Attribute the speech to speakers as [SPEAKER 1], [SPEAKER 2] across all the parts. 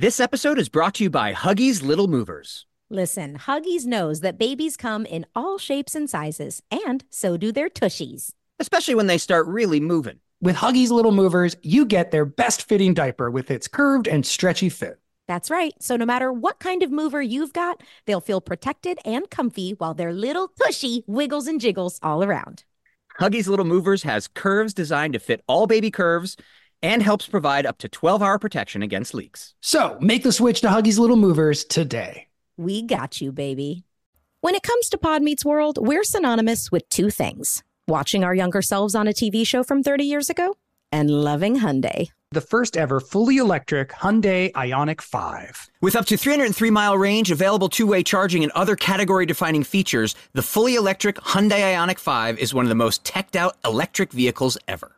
[SPEAKER 1] This episode is brought to you by Huggies Little Movers.
[SPEAKER 2] Listen, Huggies knows that babies come in all shapes and sizes, and so do their tushies.
[SPEAKER 1] especially when they start really moving.
[SPEAKER 3] With Huggies Little Movers, you get their best fitting diaper with its curved and stretchy fit.
[SPEAKER 2] That's right. So no matter what kind of mover you've got, they'll feel protected and comfy while their little tushy wiggles and jiggles all around.
[SPEAKER 1] Huggies Little Movers has curves designed to fit all baby curves and helps provide up to 12 hour protection against leaks.
[SPEAKER 3] So make the switch to Huggies Little Movers today.
[SPEAKER 2] We got you, baby. When it comes to Pod Meets World, we're synonymous with two things watching our younger selves on a TV show from 30 years ago and loving Hyundai.
[SPEAKER 3] The first ever fully electric Hyundai Ioniq 5.
[SPEAKER 1] With up to 303 mile range, available two way charging, and other category defining features, the fully electric Hyundai Ioniq 5 is one of the most teched out electric vehicles ever.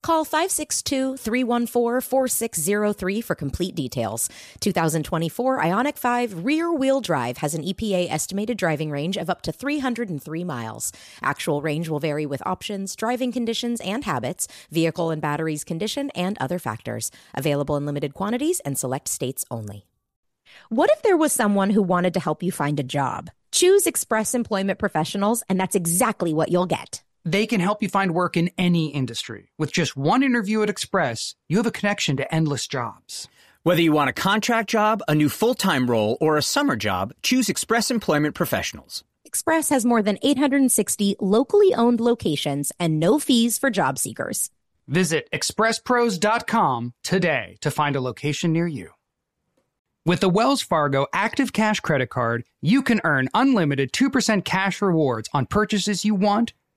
[SPEAKER 2] Call 562 314 4603 for complete details. 2024 Ioniq 5 rear wheel drive has an EPA estimated driving range of up to 303 miles. Actual range will vary with options, driving conditions and habits, vehicle and batteries condition, and other factors. Available in limited quantities and select states only. What if there was someone who wanted to help you find a job? Choose Express Employment Professionals, and that's exactly what you'll get.
[SPEAKER 3] They can help you find work in any industry. With just one interview at Express, you have a connection to endless jobs.
[SPEAKER 1] Whether you want a contract job, a new full time role, or a summer job, choose Express Employment Professionals.
[SPEAKER 2] Express has more than 860 locally owned locations and no fees for job seekers.
[SPEAKER 3] Visit expresspros.com today to find a location near you. With the Wells Fargo Active Cash Credit Card, you can earn unlimited 2% cash rewards on purchases you want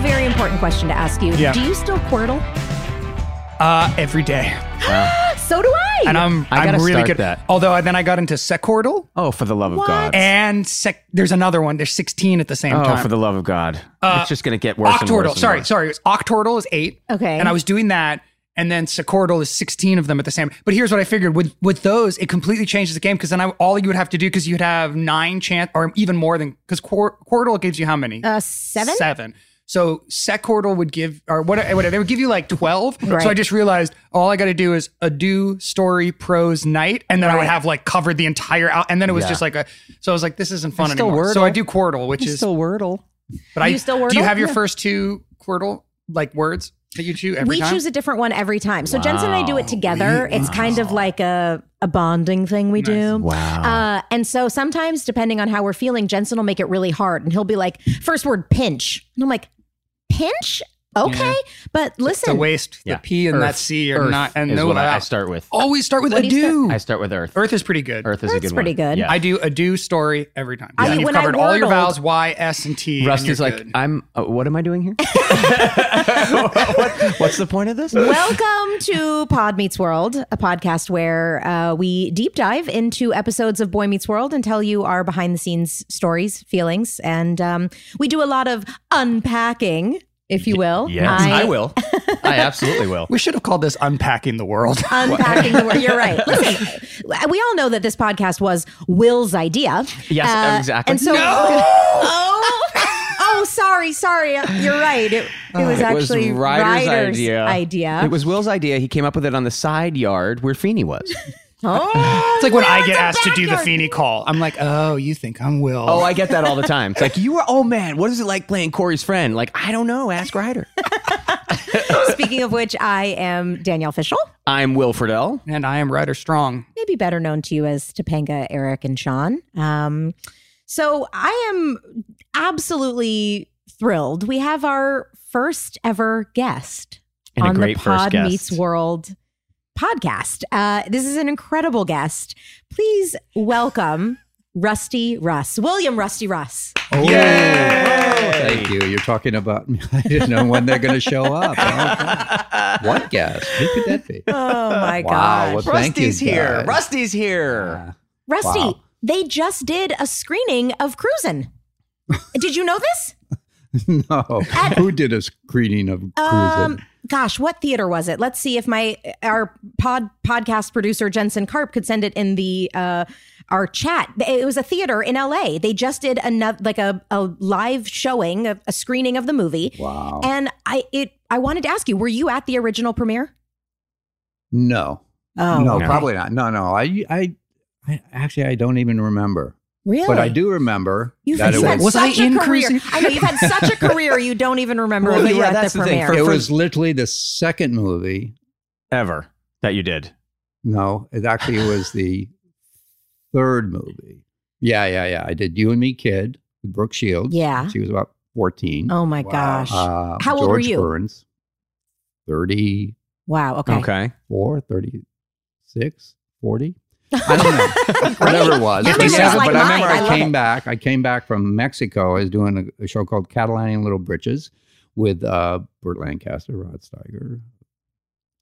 [SPEAKER 2] very important question to ask you.
[SPEAKER 3] Yeah.
[SPEAKER 2] Do you still Quordle?
[SPEAKER 3] Uh, every day.
[SPEAKER 2] So do I.
[SPEAKER 3] And I'm,
[SPEAKER 4] I gotta
[SPEAKER 3] I'm really good at
[SPEAKER 4] that.
[SPEAKER 3] Although then I got into Secordle
[SPEAKER 4] Oh, for the love of God.
[SPEAKER 3] and Sec. There's another one. There's 16 at the same time.
[SPEAKER 4] oh,
[SPEAKER 3] time.
[SPEAKER 4] for the love of God.
[SPEAKER 3] Uh,
[SPEAKER 4] it's just going to get worse and worse.
[SPEAKER 3] Octordle.
[SPEAKER 4] and
[SPEAKER 3] Sorry,
[SPEAKER 4] worse.
[SPEAKER 3] sorry. It was Octordle is eight.
[SPEAKER 2] Okay.
[SPEAKER 3] And I was doing that. And then Secordle is 16 of them at the same. But here's what I figured with with those, it completely changes the game because then I, all you would have to do because you'd have nine chance or even more than because Quor- Quordle gives you how many?
[SPEAKER 2] uh, seven?
[SPEAKER 3] Seven. So Secordle would give or what? Whatever they would give you like 12.
[SPEAKER 2] Right.
[SPEAKER 3] So I just realized all I got to do is a do story prose night, and then I would have like covered the entire out. And then it was
[SPEAKER 4] Yeah.
[SPEAKER 3] just like a. So I was like, this isn't fun
[SPEAKER 4] It's still
[SPEAKER 3] anymore. So I do Quordle, which
[SPEAKER 4] It's
[SPEAKER 3] is
[SPEAKER 4] still Wordle.
[SPEAKER 3] but I
[SPEAKER 2] You still Wordle?
[SPEAKER 3] Do you have your
[SPEAKER 2] Yeah.
[SPEAKER 3] first two Quordle like words that you choose every
[SPEAKER 2] we
[SPEAKER 3] time?
[SPEAKER 2] choose a different one every time. So Jensen and I do it together. It's kind of like a, a bonding thing we do.
[SPEAKER 4] Wow.
[SPEAKER 2] Uh, and so sometimes, depending on how we're feeling, Jensen will make it really hard and he'll be like, first word, pinch. And I'm like, pinch? Okay. But listen.
[SPEAKER 3] the
[SPEAKER 2] listen,
[SPEAKER 3] waste,
[SPEAKER 4] Yeah.
[SPEAKER 3] the P and that C are
[SPEAKER 4] Earth
[SPEAKER 3] not, and no
[SPEAKER 4] what I, I start with.
[SPEAKER 3] Always start with
[SPEAKER 2] What
[SPEAKER 3] a
[SPEAKER 2] do you.
[SPEAKER 4] I start with Earth.
[SPEAKER 3] Earth is pretty good.
[SPEAKER 4] Earth is a good
[SPEAKER 2] pretty
[SPEAKER 4] one.
[SPEAKER 2] good.
[SPEAKER 4] Yeah.
[SPEAKER 3] I do a do story every time.
[SPEAKER 2] I-
[SPEAKER 3] And you've
[SPEAKER 2] when I
[SPEAKER 3] covered all your vowels, Y, S, and T. and
[SPEAKER 4] Rusty's
[SPEAKER 3] you're
[SPEAKER 4] like,
[SPEAKER 3] good.
[SPEAKER 4] I'm. Uh, what am I doing here? What- what's the point of this?
[SPEAKER 2] Welcome to Pod Meets World, a podcast where uh, we deep dive into episodes of Boy Meets World and tell you our behind the scenes stories, feelings, and um, we do a lot of unpacking, if you will.
[SPEAKER 4] yes,
[SPEAKER 1] I will.
[SPEAKER 4] I absolutely will.
[SPEAKER 3] we should have called this unpacking the world.
[SPEAKER 2] Unpacking the World. You're right. Listen, we all know that this podcast was Will's idea.
[SPEAKER 4] Yes, uh, exactly.
[SPEAKER 2] And so, oh, oh, sorry, sorry. You're right. It, it was
[SPEAKER 4] It was
[SPEAKER 2] actually
[SPEAKER 4] Ryder's,
[SPEAKER 2] Ryder's
[SPEAKER 4] idea.
[SPEAKER 2] idea.
[SPEAKER 4] It was Will's idea. He came up with it on the side yard where Feeney was.
[SPEAKER 2] Oh,
[SPEAKER 3] It's like when I get asked to do the
[SPEAKER 2] backyard.
[SPEAKER 3] Feeney call. I'm like, oh, you think I'm Will?
[SPEAKER 4] Oh, I get that all the time. It's like you were. Oh man, what is it like playing Corey's friend? Like I don't know. Ask Ryder.
[SPEAKER 2] Speaking of which, I am Danielle Fishel,
[SPEAKER 1] I'm Will Friedle.
[SPEAKER 3] And I am Ryder Strong.
[SPEAKER 2] maybe better known to you as Topanga, Eric, and Sean. Um, so I am absolutely thrilled. We have our first ever guest
[SPEAKER 4] And a
[SPEAKER 2] on
[SPEAKER 4] great
[SPEAKER 2] the
[SPEAKER 4] first
[SPEAKER 2] Pod
[SPEAKER 4] guest.
[SPEAKER 2] Meets World podcast. Uh, this is an incredible guest. Please welcome Rusty Russ, William Rusty Russ.
[SPEAKER 5] Oh,
[SPEAKER 1] Yay!
[SPEAKER 5] thank you. You're talking about me. I didn't know when they're going to show up. Okay. What guest? Who could that be?
[SPEAKER 2] Oh my
[SPEAKER 5] Wow,
[SPEAKER 2] gosh.
[SPEAKER 5] well, thank you,
[SPEAKER 1] Rusty's here.
[SPEAKER 5] guys.
[SPEAKER 1] Rusty's here.
[SPEAKER 2] Rusty,
[SPEAKER 5] Wow.
[SPEAKER 2] they just did a screening of Cruising. Did you know this?
[SPEAKER 5] no. Who did a screening of Cruising?
[SPEAKER 2] Um, gosh, what theater was it? Let's see if my our pod podcast producer Jensen Karp could send it in the uh our chat. It was a theater in LA. They just did another like a, a live showing, a, a screening of the movie.
[SPEAKER 5] wow.
[SPEAKER 2] And I it I wanted to ask you, were you at the original premiere?
[SPEAKER 5] no.
[SPEAKER 2] Oh,
[SPEAKER 5] no,
[SPEAKER 2] okay.
[SPEAKER 5] probably not. No, no. I, I, I actually, I don't even remember.
[SPEAKER 2] Really?
[SPEAKER 5] But I do remember
[SPEAKER 2] You've
[SPEAKER 5] that it
[SPEAKER 2] had
[SPEAKER 5] was.
[SPEAKER 3] Was I
[SPEAKER 2] such a
[SPEAKER 3] in
[SPEAKER 2] career.
[SPEAKER 3] Cruising?
[SPEAKER 2] I know you've had such a career. You don't even remember
[SPEAKER 1] Well,
[SPEAKER 2] if you
[SPEAKER 1] yeah,
[SPEAKER 2] were at
[SPEAKER 1] that's
[SPEAKER 2] the
[SPEAKER 1] the thing.
[SPEAKER 2] premiere.
[SPEAKER 1] For-
[SPEAKER 5] It was literally the second movie.
[SPEAKER 1] Ever that you did.
[SPEAKER 5] No, it actually was the third movie. Yeah, yeah, yeah. I did You and Me Kid with Brooke Shields.
[SPEAKER 2] Yeah.
[SPEAKER 5] She was about 14.
[SPEAKER 2] oh my
[SPEAKER 1] Wow.
[SPEAKER 2] gosh!
[SPEAKER 5] Uh,
[SPEAKER 2] How old were you?
[SPEAKER 5] Burns, 34,
[SPEAKER 2] wow. Okay. Okay.
[SPEAKER 5] 4, 36, 40. I don't know. Whatever it was.
[SPEAKER 2] Your
[SPEAKER 5] But, yeah,
[SPEAKER 2] like
[SPEAKER 5] but I remember.
[SPEAKER 2] I
[SPEAKER 5] I, came
[SPEAKER 2] it.
[SPEAKER 5] back. I came back from Mexico. I was doing a, a show called Cattle Annie and Little Britches with uh, Burt Lancaster, Rod Steiger,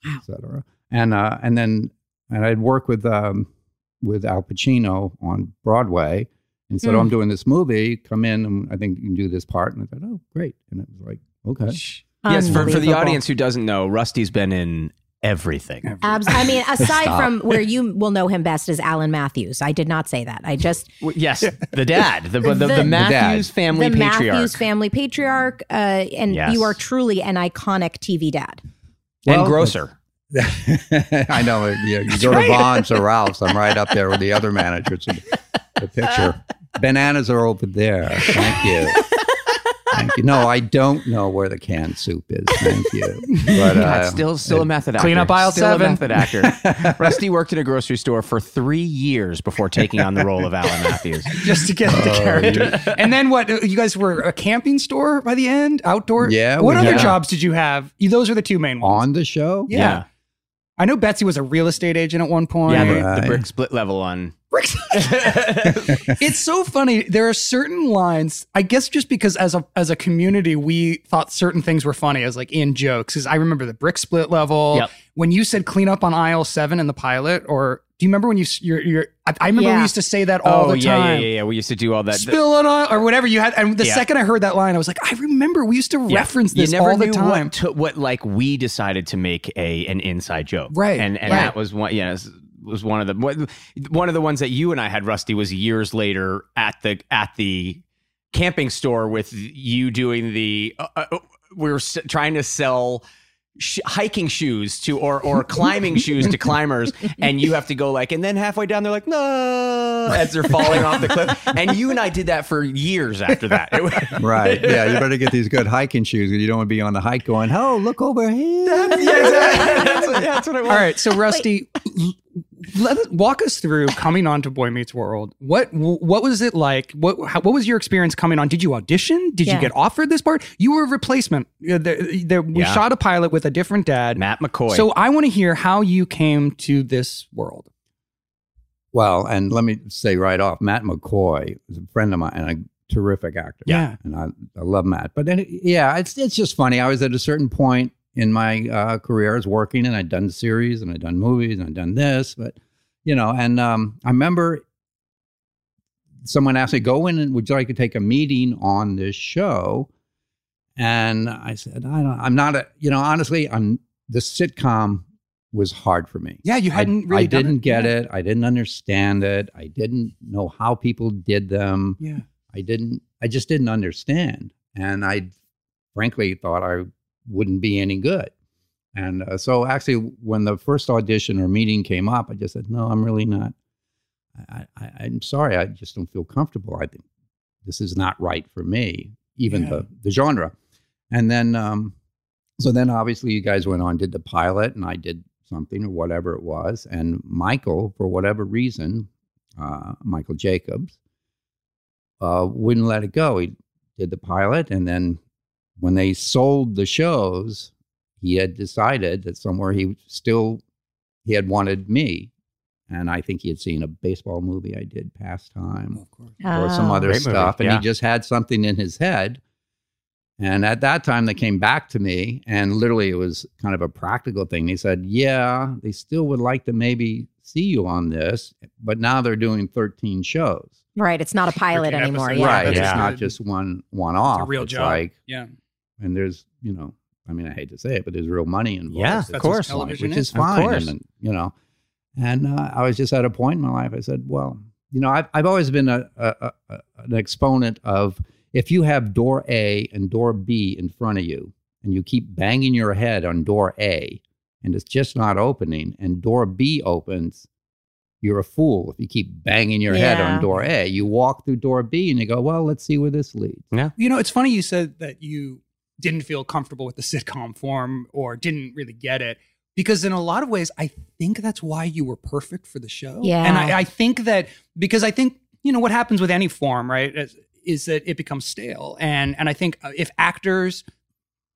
[SPEAKER 2] Wow.
[SPEAKER 5] et cetera. And, uh, and then and I'd work with, um, with Al Pacino on Broadway and said,
[SPEAKER 2] Mm.
[SPEAKER 5] oh, I'm doing this movie. Come in and I think you can do this part. And I thought, oh, great. And it was like, okay.
[SPEAKER 1] Yes, for, for the
[SPEAKER 2] Unbelievable.
[SPEAKER 1] audience who doesn't know, Rusty's been in everything.
[SPEAKER 2] Abs- I mean, aside from where you will know him best as Alan Matthews, I did not say that. I just
[SPEAKER 1] W- Yes, the dad, the, the, the,
[SPEAKER 2] The-
[SPEAKER 1] Matthews family
[SPEAKER 2] the
[SPEAKER 1] patriarch.
[SPEAKER 2] Matthews family patriarch, uh, and
[SPEAKER 1] Yes.
[SPEAKER 2] you are truly an iconic TV dad.
[SPEAKER 1] and
[SPEAKER 5] Well,
[SPEAKER 1] grocer.
[SPEAKER 5] I know. Yeah, you go to Vons or Ralph's. I'm right up there with the other managers. in The picture. Bananas are over there. Thank you. Thank you. No, I don't know where the canned soup is. Thank you. But
[SPEAKER 1] God,
[SPEAKER 5] uh,
[SPEAKER 1] still, still a method actor.
[SPEAKER 3] Clean up aisle
[SPEAKER 1] still
[SPEAKER 3] seven.
[SPEAKER 1] A method actor. Rusty worked in a grocery store for three years before taking on the role of Alan Matthews.
[SPEAKER 3] Just to get the
[SPEAKER 5] Oh,
[SPEAKER 3] character. And then what? You guys were a camping store by the end? Outdoor?
[SPEAKER 5] Yeah,
[SPEAKER 3] What other
[SPEAKER 5] yeah.
[SPEAKER 3] jobs did you have? Those are the two main ones.
[SPEAKER 5] on the show.
[SPEAKER 3] Yeah. I know Betsy was a real estate agent at one point.
[SPEAKER 1] Yeah, the, the brick split level on.
[SPEAKER 3] it's so funny. There are certain lines. I guess just because as a as a community, we thought certain things were funny as like in jokes. Because I remember the brick split level.
[SPEAKER 1] Yep.
[SPEAKER 3] When you said clean up on aisle seven in the pilot, or do you remember when you you're, you're I, I remember
[SPEAKER 2] Yeah.
[SPEAKER 3] we used to say that all
[SPEAKER 1] oh,
[SPEAKER 3] the
[SPEAKER 1] yeah,
[SPEAKER 3] time.
[SPEAKER 1] yeah, yeah, yeah. We used to do all that.
[SPEAKER 3] Spill on aisle or whatever you had. And the
[SPEAKER 1] Yeah.
[SPEAKER 3] second I heard that line, I was like, I remember we used to
[SPEAKER 1] Yeah.
[SPEAKER 3] reference this all the time.
[SPEAKER 1] What, to, what like we decided to make a an inside joke,
[SPEAKER 3] Right,
[SPEAKER 1] And and
[SPEAKER 2] right.
[SPEAKER 1] that was one. Yeah, was one of the one of the ones that you and I had. Rusty was years later at the at the camping store with you doing the. Uh, uh, we were s- trying to sell. Sh- hiking shoes to or or climbing shoes to climbers and you have to go like and then halfway down they're like no as they're falling off the cliff and you and I did that for years after that It
[SPEAKER 5] Right. Yeah. You better get these good hiking shoes. Because you don't want to be on the hike going, oh, look over here.
[SPEAKER 1] yeah, exactly. that's, what, that's what it was
[SPEAKER 3] All right, so Rusty, let us, walk us through coming on to Boy Meets World. What what was it like? What how, what was your experience coming on? Did you audition? Did
[SPEAKER 2] Yeah.
[SPEAKER 3] you get offered this part? You were a replacement. The- the- we
[SPEAKER 1] Yeah.
[SPEAKER 3] shot a pilot with a different dad.
[SPEAKER 1] Matt McCoy.
[SPEAKER 3] So I want to hear how you came to this world.
[SPEAKER 5] Well, and let me say right off, Matt McCoy is a friend of mine and a terrific actor.
[SPEAKER 3] Yeah.
[SPEAKER 5] and I, I love Matt. But then, yeah, it's it's just funny. I was at a certain point in my uh, career, I was working, and I'd done series, and I'd done movies, and I'd done this, but you know, and um, I remember someone asked me, "Go in and would you like to take a meeting on this show?" And I said, "I don't. I'm not a. You know, honestly, I'm the sitcom." Was hard for me.
[SPEAKER 3] Yeah, you hadn't really
[SPEAKER 5] I, didn't
[SPEAKER 3] it.
[SPEAKER 5] get
[SPEAKER 3] Yeah.
[SPEAKER 5] it. I didn't understand it. I didn't know how people did them.
[SPEAKER 3] Yeah.
[SPEAKER 5] I didn't. I just didn't understand, and I, frankly, thought I wouldn't be any good. And uh, so, actually, when the first audition or meeting came up, I just said, "No, I'm really not. I, I, I'm sorry. I just don't feel comfortable. I think this is not right for me, even
[SPEAKER 3] Yeah.
[SPEAKER 5] the the genre." And then, um, so then obviously you guys went on did the pilot and i did something or whatever it was and michael for whatever reason uh, michael jacobs uh, wouldn't let it go he did the pilot and then when they sold the shows he had decided that somewhere he still he had wanted me and i think he had seen a baseball movie i did pastime
[SPEAKER 3] Of course.
[SPEAKER 5] or some
[SPEAKER 2] Oh.
[SPEAKER 5] other
[SPEAKER 1] Great movie,
[SPEAKER 5] stuff. And
[SPEAKER 1] yeah.
[SPEAKER 5] he just had something in his head. And at that time, they came back to me, and literally, it was kind of a practical thing. They said, Yeah, they still would like to maybe see you on this, but now they're doing 13 shows.
[SPEAKER 2] Right. It's not a pilot anymore. Yeah.
[SPEAKER 5] right.
[SPEAKER 1] Yeah.
[SPEAKER 5] It's not just one one off.
[SPEAKER 3] It's a real
[SPEAKER 5] it's
[SPEAKER 3] job.
[SPEAKER 5] like,
[SPEAKER 3] yeah.
[SPEAKER 5] And there's, you know, I mean, I hate to say it, but there's real money involved.
[SPEAKER 1] Yeah, of course.
[SPEAKER 5] point,
[SPEAKER 3] Television
[SPEAKER 5] which
[SPEAKER 3] is.
[SPEAKER 5] is
[SPEAKER 1] Of
[SPEAKER 5] fine.
[SPEAKER 1] course.
[SPEAKER 5] And, you know, and uh, I was just at a point in my life. I said, well, you know, I've I've always been a, a, a an exponent of if you have door A and door B in front of you, and you keep banging your head on door A, and it's just not opening, and door B opens. You're a fool if you keep banging your head on door A. You walk through door B and you go, well, let's see where this leads. Yeah.
[SPEAKER 3] You know, it's funny you said that you didn't feel comfortable with the sitcom form or didn't really get it. Because in a lot of ways, I think that's why you were perfect for the show.
[SPEAKER 2] Yeah.
[SPEAKER 3] And I, I think that because I think, you know, what happens with any form, right, is, is that it becomes stale. And and I think uh, if actors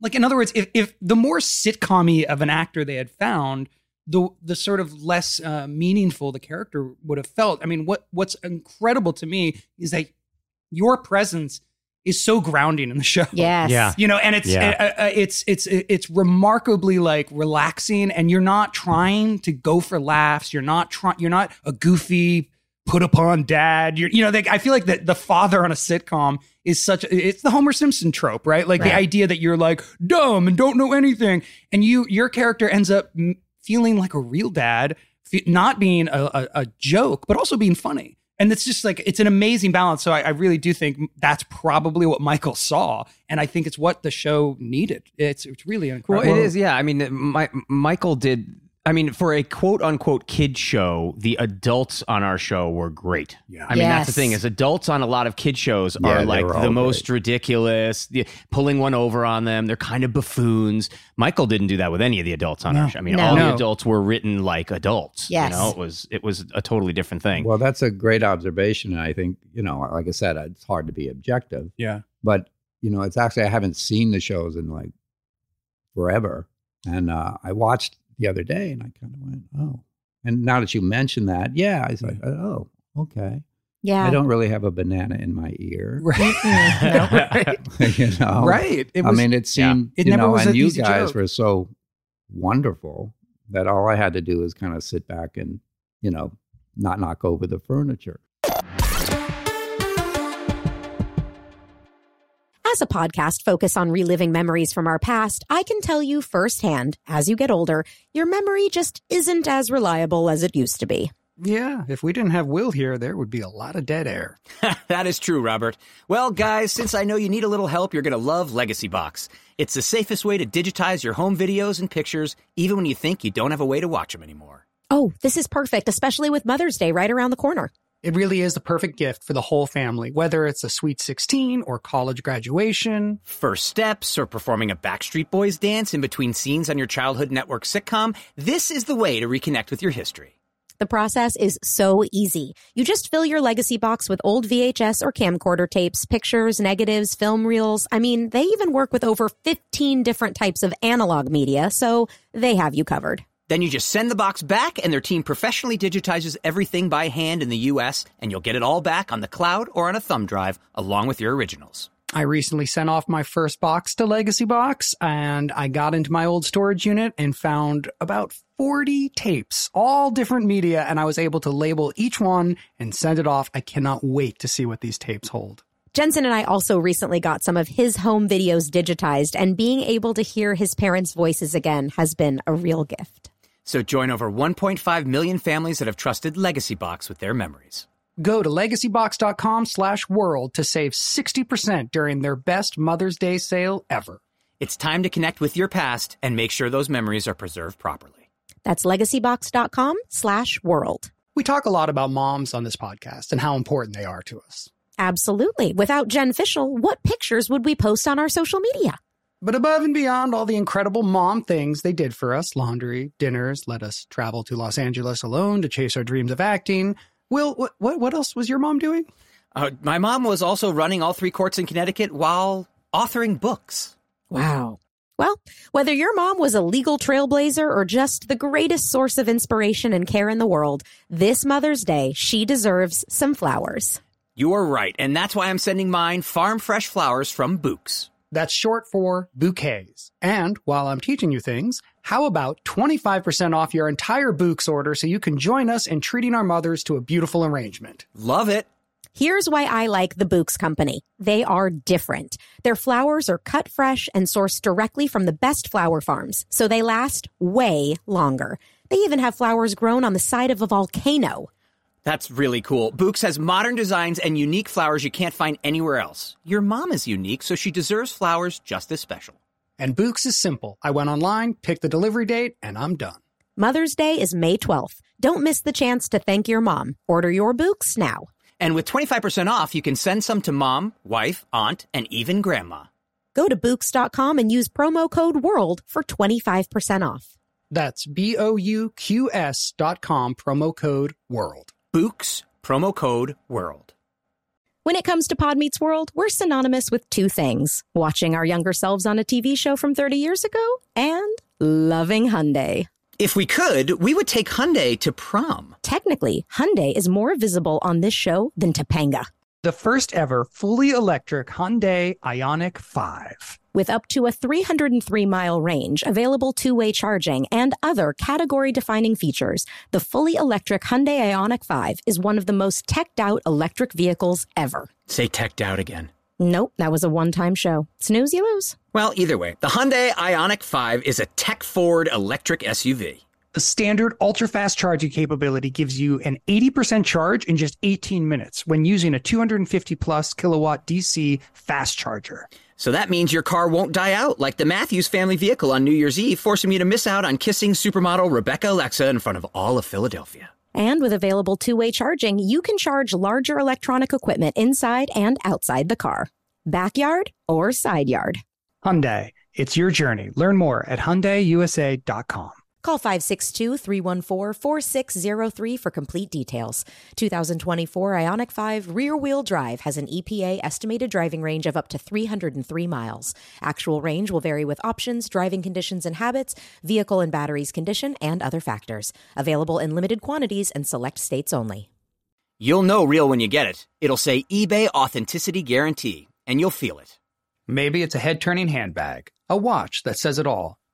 [SPEAKER 3] like in other words, if if the more sitcom of an actor they had found, the the sort of less uh, meaningful the character would have felt. I mean, what what's incredible to me is that your presence is so grounding in the show.
[SPEAKER 2] Yes.
[SPEAKER 1] Yeah.
[SPEAKER 3] You know, and it's
[SPEAKER 1] Yeah.
[SPEAKER 3] uh, uh, it's it's it's remarkably like relaxing, and you're not trying to go for laughs. You're not trying. You're not a goofy put upon dad. You're you know, like, I feel like that the father on a sitcom is such. It's the Homer Simpson trope, right? Like the idea that you're like dumb and don't know anything, and you your character ends up feeling like a real dad, fe- not being a, a, a joke, but also being funny. And it's just like it's an amazing balance. So I, I really do think that's probably what Michael saw, and I think it's what the show needed. It's it's really
[SPEAKER 1] Well,
[SPEAKER 3] incredible.
[SPEAKER 1] it is. Yeah, I mean, my, Michael did. I mean, for a quote unquote kid show, the adults on our show were great.
[SPEAKER 3] Yeah.
[SPEAKER 1] I mean, that's the thing is adults on a lot of kid shows
[SPEAKER 5] Yeah,
[SPEAKER 1] are like the
[SPEAKER 5] all
[SPEAKER 1] most ridiculous, the, pulling one over on them. They're kind of buffoons. Michael didn't do that with any of the adults on
[SPEAKER 3] No.
[SPEAKER 1] our show. I mean,
[SPEAKER 2] No.
[SPEAKER 1] all
[SPEAKER 3] No.
[SPEAKER 1] the adults were written like adults.
[SPEAKER 2] Yes.
[SPEAKER 1] You know, it was it was a totally different thing.
[SPEAKER 5] Well, that's a great observation. And I think, you know, like I said, it's hard to be objective.
[SPEAKER 3] yeah.
[SPEAKER 5] But, you know, it's actually, I haven't seen the shows in like forever. And uh, I watched the other day and I kind of went, oh. And now that you mention that, yeah, I was like, oh, okay.
[SPEAKER 2] Yeah.
[SPEAKER 5] I don't really have a banana in my ear.
[SPEAKER 3] Right.
[SPEAKER 5] you know?
[SPEAKER 3] right. It
[SPEAKER 5] I mean, it seemed,
[SPEAKER 3] It
[SPEAKER 5] you
[SPEAKER 3] never
[SPEAKER 5] know,
[SPEAKER 3] was
[SPEAKER 5] and you guys
[SPEAKER 3] joke.
[SPEAKER 5] were so wonderful that all I had to do was kind of sit back and, you know, not knock over the furniture.
[SPEAKER 2] As a podcast focused on reliving memories from our past, I can tell you firsthand, as you get older, your memory just isn't as reliable as it used to be.
[SPEAKER 3] yeah. If we didn't have Will here, there would be a lot of dead air.
[SPEAKER 6] that is true, Robert. Well, guys, since I know you need a little help, you're going to love Legacy Box. It's the safest way to digitize your home videos and pictures, even when you think you don't have a way to watch them anymore.
[SPEAKER 2] Oh, this is perfect, especially with Mother's Day right around the corner.
[SPEAKER 3] It really is the perfect gift for the whole family, whether it's a sweet 16 or college graduation.
[SPEAKER 6] First steps or performing a Backstreet Boys dance in between scenes on your childhood network sitcom, this is the way to reconnect with your history.
[SPEAKER 2] The process is so easy. You just fill your legacy box with old VHS or camcorder tapes, pictures, negatives, film reels. I mean, they even work with over 15 different types of analog media, so they have you covered.
[SPEAKER 6] Then you just send the box back, and their team professionally digitizes everything by hand in the US, and you'll get it all back on the cloud or on a thumb drive, along with your originals.
[SPEAKER 3] I recently sent off my first box to Legacy Box and I got into my old storage unit and found about 40 tapes, all different media, and I was able to label each one and send it off. I cannot wait to see what these tapes hold.
[SPEAKER 2] Jensen and I also recently got some of his home videos digitized, and being able to hear his parents' voices again has been a real gift.
[SPEAKER 6] So join over 1.5 million families that have trusted Legacy Box with their memories.
[SPEAKER 3] Go to legacybox.com slash world to save 60% during their best Mother's Day sale ever.
[SPEAKER 6] It's time to connect with your past and make sure those memories are preserved properly.
[SPEAKER 2] That's legacybox.com slash world.
[SPEAKER 3] We talk a lot about moms on this podcast and how important they are to us.
[SPEAKER 2] Absolutely. Without Jen Fishel, what pictures would we post on our social media?
[SPEAKER 3] But above and beyond all the incredible mom things they did for us laundry, dinners, let us travel to Los Angeles alone to chase our dreams of acting. Will, what, what, what else was your mom doing?
[SPEAKER 1] Uh, my mom was also running all three courts in Connecticut while authoring books.
[SPEAKER 2] Wow. Well, whether your mom was a legal trailblazer or just the greatest source of inspiration and care in the world, this Mother's Day, she deserves some flowers.
[SPEAKER 1] You are right, and that's why I'm sending mine farm fresh flowers from Bouqs.
[SPEAKER 3] That's short for bouquets. And while I'm teaching you things, how about 25% off your entire Bouqs order so you can join us in treating our mothers to a beautiful arrangement?
[SPEAKER 1] Love it.
[SPEAKER 2] Here's why I like the Bouqs Company. They are different. Their flowers are cut fresh and sourced directly from the best flower farms, so they last way longer. They even have flowers grown on the side of a volcano.
[SPEAKER 1] That's really cool. Bouqs has modern designs and unique flowers you can't find anywhere else. Your mom is unique, so she deserves flowers just as special.
[SPEAKER 3] And Bouqs is simple. I went online, picked the delivery date, and I'm done.
[SPEAKER 2] Mother's Day is May 12th. Don't miss the chance to thank your mom. Order your Bouqs now.
[SPEAKER 1] And with 25% off, you can send some to mom, wife, aunt, and even grandma.
[SPEAKER 2] Go to Bouqs.com and use promo code WORLD for 25% off.
[SPEAKER 3] That's B O U Q S dot com, promo code WORLD.
[SPEAKER 1] Bouqs, promo code WORLD.
[SPEAKER 2] When it comes to Pod Meets World, we're synonymous with two things watching our younger selves on a TV show from 30 years ago and loving Hyundai.
[SPEAKER 1] If we could, we would take Hyundai to prom.
[SPEAKER 2] Technically, Hyundai is more visible on this show than Topanga.
[SPEAKER 3] The first ever fully electric Hyundai Ioniq 5.
[SPEAKER 2] With up to a 303 mile range, available two way charging, and other category defining features, the fully electric Hyundai Ioniq 5 is one of the most teched out electric vehicles ever.
[SPEAKER 1] Say teched out again.
[SPEAKER 2] Nope, that was a one time show. Snooze, you lose.
[SPEAKER 1] Well, either way, the Hyundai Ioniq 5 is a tech forward electric SUV.
[SPEAKER 3] The standard ultra fast charging capability gives you an 80% charge in just 18 minutes when using a 250 plus kilowatt DC fast charger.
[SPEAKER 1] So that means your car won't die out like the Matthews family vehicle on New Year's Eve, forcing you to miss out on kissing supermodel Rebecca Alexa in front of all of Philadelphia.
[SPEAKER 2] And with available two way charging, you can charge larger electronic equipment inside and outside the car, backyard or side yard.
[SPEAKER 3] Hyundai, it's your journey. Learn more at HyundaiUSA.com.
[SPEAKER 2] Call 562 314 4603 for complete details. 2024 Ioniq 5 rear wheel drive has an EPA estimated driving range of up to 303 miles. Actual range will vary with options, driving conditions and habits, vehicle and batteries condition, and other factors. Available in limited quantities and select states only.
[SPEAKER 1] You'll know real when you get it. It'll say eBay Authenticity Guarantee, and you'll feel it.
[SPEAKER 3] Maybe it's a head turning handbag, a watch that says it all,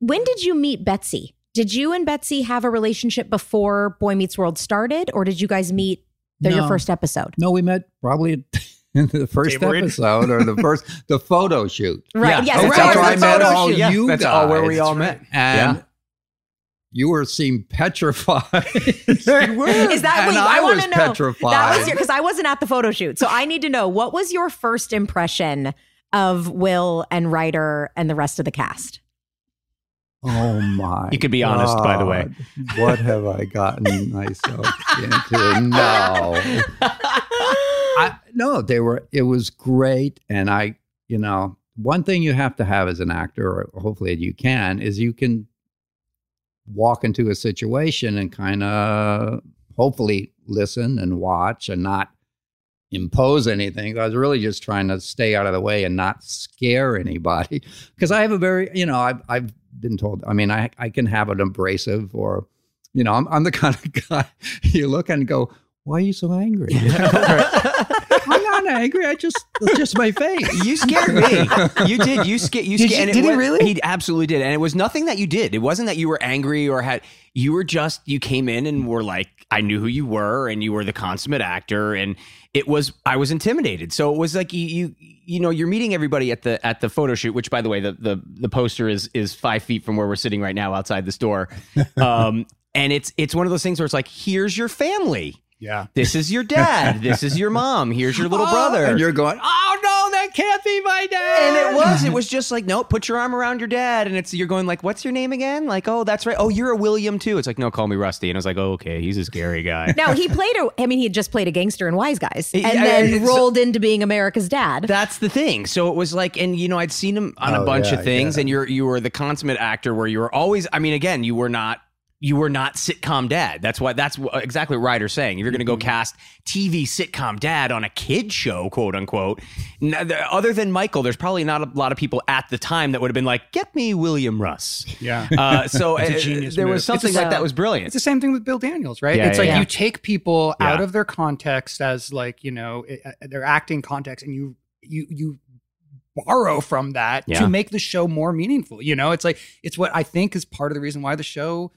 [SPEAKER 2] When did you meet Betsy? Did you and Betsy have a relationship before Boy Meets World started, or did you guys meet the, your first episode?
[SPEAKER 5] No, we met probably in the first
[SPEAKER 7] They
[SPEAKER 5] episode or the first the photo shoot.
[SPEAKER 2] Right.
[SPEAKER 7] Yeah.
[SPEAKER 2] Yes.
[SPEAKER 7] Oh,
[SPEAKER 2] of
[SPEAKER 7] that's
[SPEAKER 5] where I met all
[SPEAKER 2] shoot.
[SPEAKER 7] Yeah,
[SPEAKER 5] you
[SPEAKER 7] that's
[SPEAKER 5] guys.
[SPEAKER 7] all where we all met.
[SPEAKER 5] And
[SPEAKER 7] Yeah.
[SPEAKER 5] you were seemed petrified.
[SPEAKER 2] Is that
[SPEAKER 5] And?
[SPEAKER 2] I,
[SPEAKER 5] I
[SPEAKER 2] want
[SPEAKER 5] was
[SPEAKER 2] to know.
[SPEAKER 5] petrified.
[SPEAKER 2] That was because I wasn't at the photo shoot, so I need to know what was your first impression of Will and Ryder and the rest of the cast.
[SPEAKER 5] Oh my!
[SPEAKER 7] You could be honest, by the way.
[SPEAKER 5] What have I gotten myself into? No, I, no, they were. It was great, and I, you know, one thing you have to have as an actor, or hopefully you can, is you can walk into a situation and kind of hopefully listen and watch and not impose anything. I was really just trying to stay out of the way and not scare anybody. Because I have a very, you know, I've I've been told. I mean, I I can have an abrasive or, you know, I'm I'm the kind of guy you look and go, why are you so angry? I'm not angry. I just it's just my face.
[SPEAKER 1] You scared me. You did. You scared. You
[SPEAKER 3] Did
[SPEAKER 1] scared.
[SPEAKER 3] you- did he really?
[SPEAKER 1] He absolutely did. And it was nothing that you did. It wasn't that you were angry or had. You were just. You came in and were like, I knew who you were, and you were the consummate actor, and it was. I was intimidated. So it was like you. You, you know, you're meeting everybody at the at the photo shoot. Which, by the way, the the the poster is is five feet from where we're sitting right now outside this door. Um, and it's it's one of those things where it's like, here's your family.
[SPEAKER 3] Yeah.
[SPEAKER 1] This is your dad. This is your mom. Here's your little
[SPEAKER 5] Oh,
[SPEAKER 1] brother.
[SPEAKER 5] and you're going, oh no, that can't be my dad.
[SPEAKER 1] And it was, it was just like, no, put your arm around your dad. And it's, you're going like, what's your name again? Like, oh, that's right. Oh, you're a William too. It's like, no, call me Rusty. And I was like, oh, okay, he's a scary guy.
[SPEAKER 2] no, he played a. I mean, he had just played a gangster in Wise Guys, and
[SPEAKER 1] Yeah,
[SPEAKER 2] then
[SPEAKER 1] it's-
[SPEAKER 2] rolled into being America's dad.
[SPEAKER 1] That's the thing. So it was like, and you know, I'd seen him on a
[SPEAKER 5] Oh,
[SPEAKER 1] bunch
[SPEAKER 5] yeah,
[SPEAKER 1] of things,
[SPEAKER 5] yeah.
[SPEAKER 1] and you're you were the consummate actor where you were always. I mean, again, you were not you were not sitcom dad. That's why that's exactly what Ryder's saying. If you're going to go
[SPEAKER 5] Mm-hmm.
[SPEAKER 1] cast TV sitcom dad on a kid show, quote unquote, n- th- other than Michael, there's probably not a lot of people at the time that would have been like, "Get me William Russ."
[SPEAKER 3] Yeah.
[SPEAKER 1] Uh, so
[SPEAKER 3] a
[SPEAKER 1] uh,
[SPEAKER 3] genius
[SPEAKER 1] there
[SPEAKER 3] move.
[SPEAKER 1] was
[SPEAKER 3] It's
[SPEAKER 1] something
[SPEAKER 3] a-
[SPEAKER 1] like that was brilliant.
[SPEAKER 3] It's the same thing with Bill Daniels, right?
[SPEAKER 1] Yeah,
[SPEAKER 3] it's
[SPEAKER 1] yeah,
[SPEAKER 3] like
[SPEAKER 1] yeah.
[SPEAKER 3] you take people out of their context as like, you know, i- uh, their acting context and you you you borrow from that
[SPEAKER 1] Yeah.
[SPEAKER 3] to make the show more meaningful. You know, it's like it's what I think is part of the reason why the show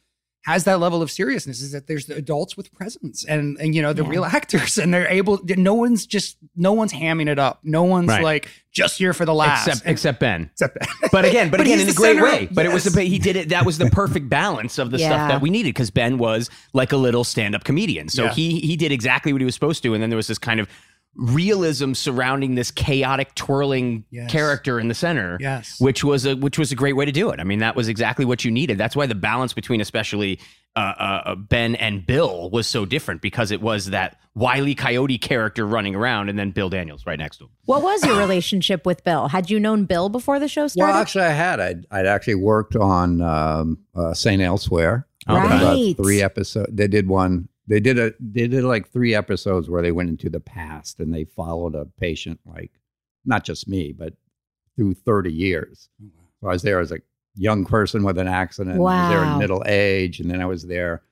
[SPEAKER 3] has that level of seriousness is that there's the adults with presence and and you know the real actors and they're able no one's just no one's hamming it up no one's
[SPEAKER 1] Right.
[SPEAKER 3] like just here for the laughs
[SPEAKER 1] except except Ben.
[SPEAKER 3] except Ben
[SPEAKER 1] But again, but,
[SPEAKER 3] But
[SPEAKER 1] again, in a
[SPEAKER 3] the
[SPEAKER 1] great
[SPEAKER 3] center of-
[SPEAKER 1] way. But it was
[SPEAKER 3] Yes.
[SPEAKER 1] the he did it. That was the perfect balance of the
[SPEAKER 2] Yeah.
[SPEAKER 1] stuff that we needed because Ben was like a little stand up comedian. So
[SPEAKER 3] Yeah.
[SPEAKER 1] he he did exactly what he was supposed to, and then there was this kind of realism surrounding this chaotic twirling
[SPEAKER 3] Yes.
[SPEAKER 1] character in the center.
[SPEAKER 3] Yes.
[SPEAKER 1] which was a which was a great way to do it. I mean, that was exactly what you needed. That's why the balance between especially uh, uh, uh, Ben and Bill was so different because it was that wily coyote character running around, and then Bill Daniels right next to him.
[SPEAKER 2] What was your relationship with Bill? Had you known Bill before the show started?
[SPEAKER 5] Well, actually, I had. I'd, I'd actually worked on um, uh, Saint Elsewhere.
[SPEAKER 2] Okay.
[SPEAKER 5] About
[SPEAKER 2] Right.
[SPEAKER 5] three episodes. They did one. They did a. They did like three episodes where they went into the past and they followed a patient, like not just me, but through thirty years. Oh, so I was there as a young person with an accident. I was there in middle age, and then I was there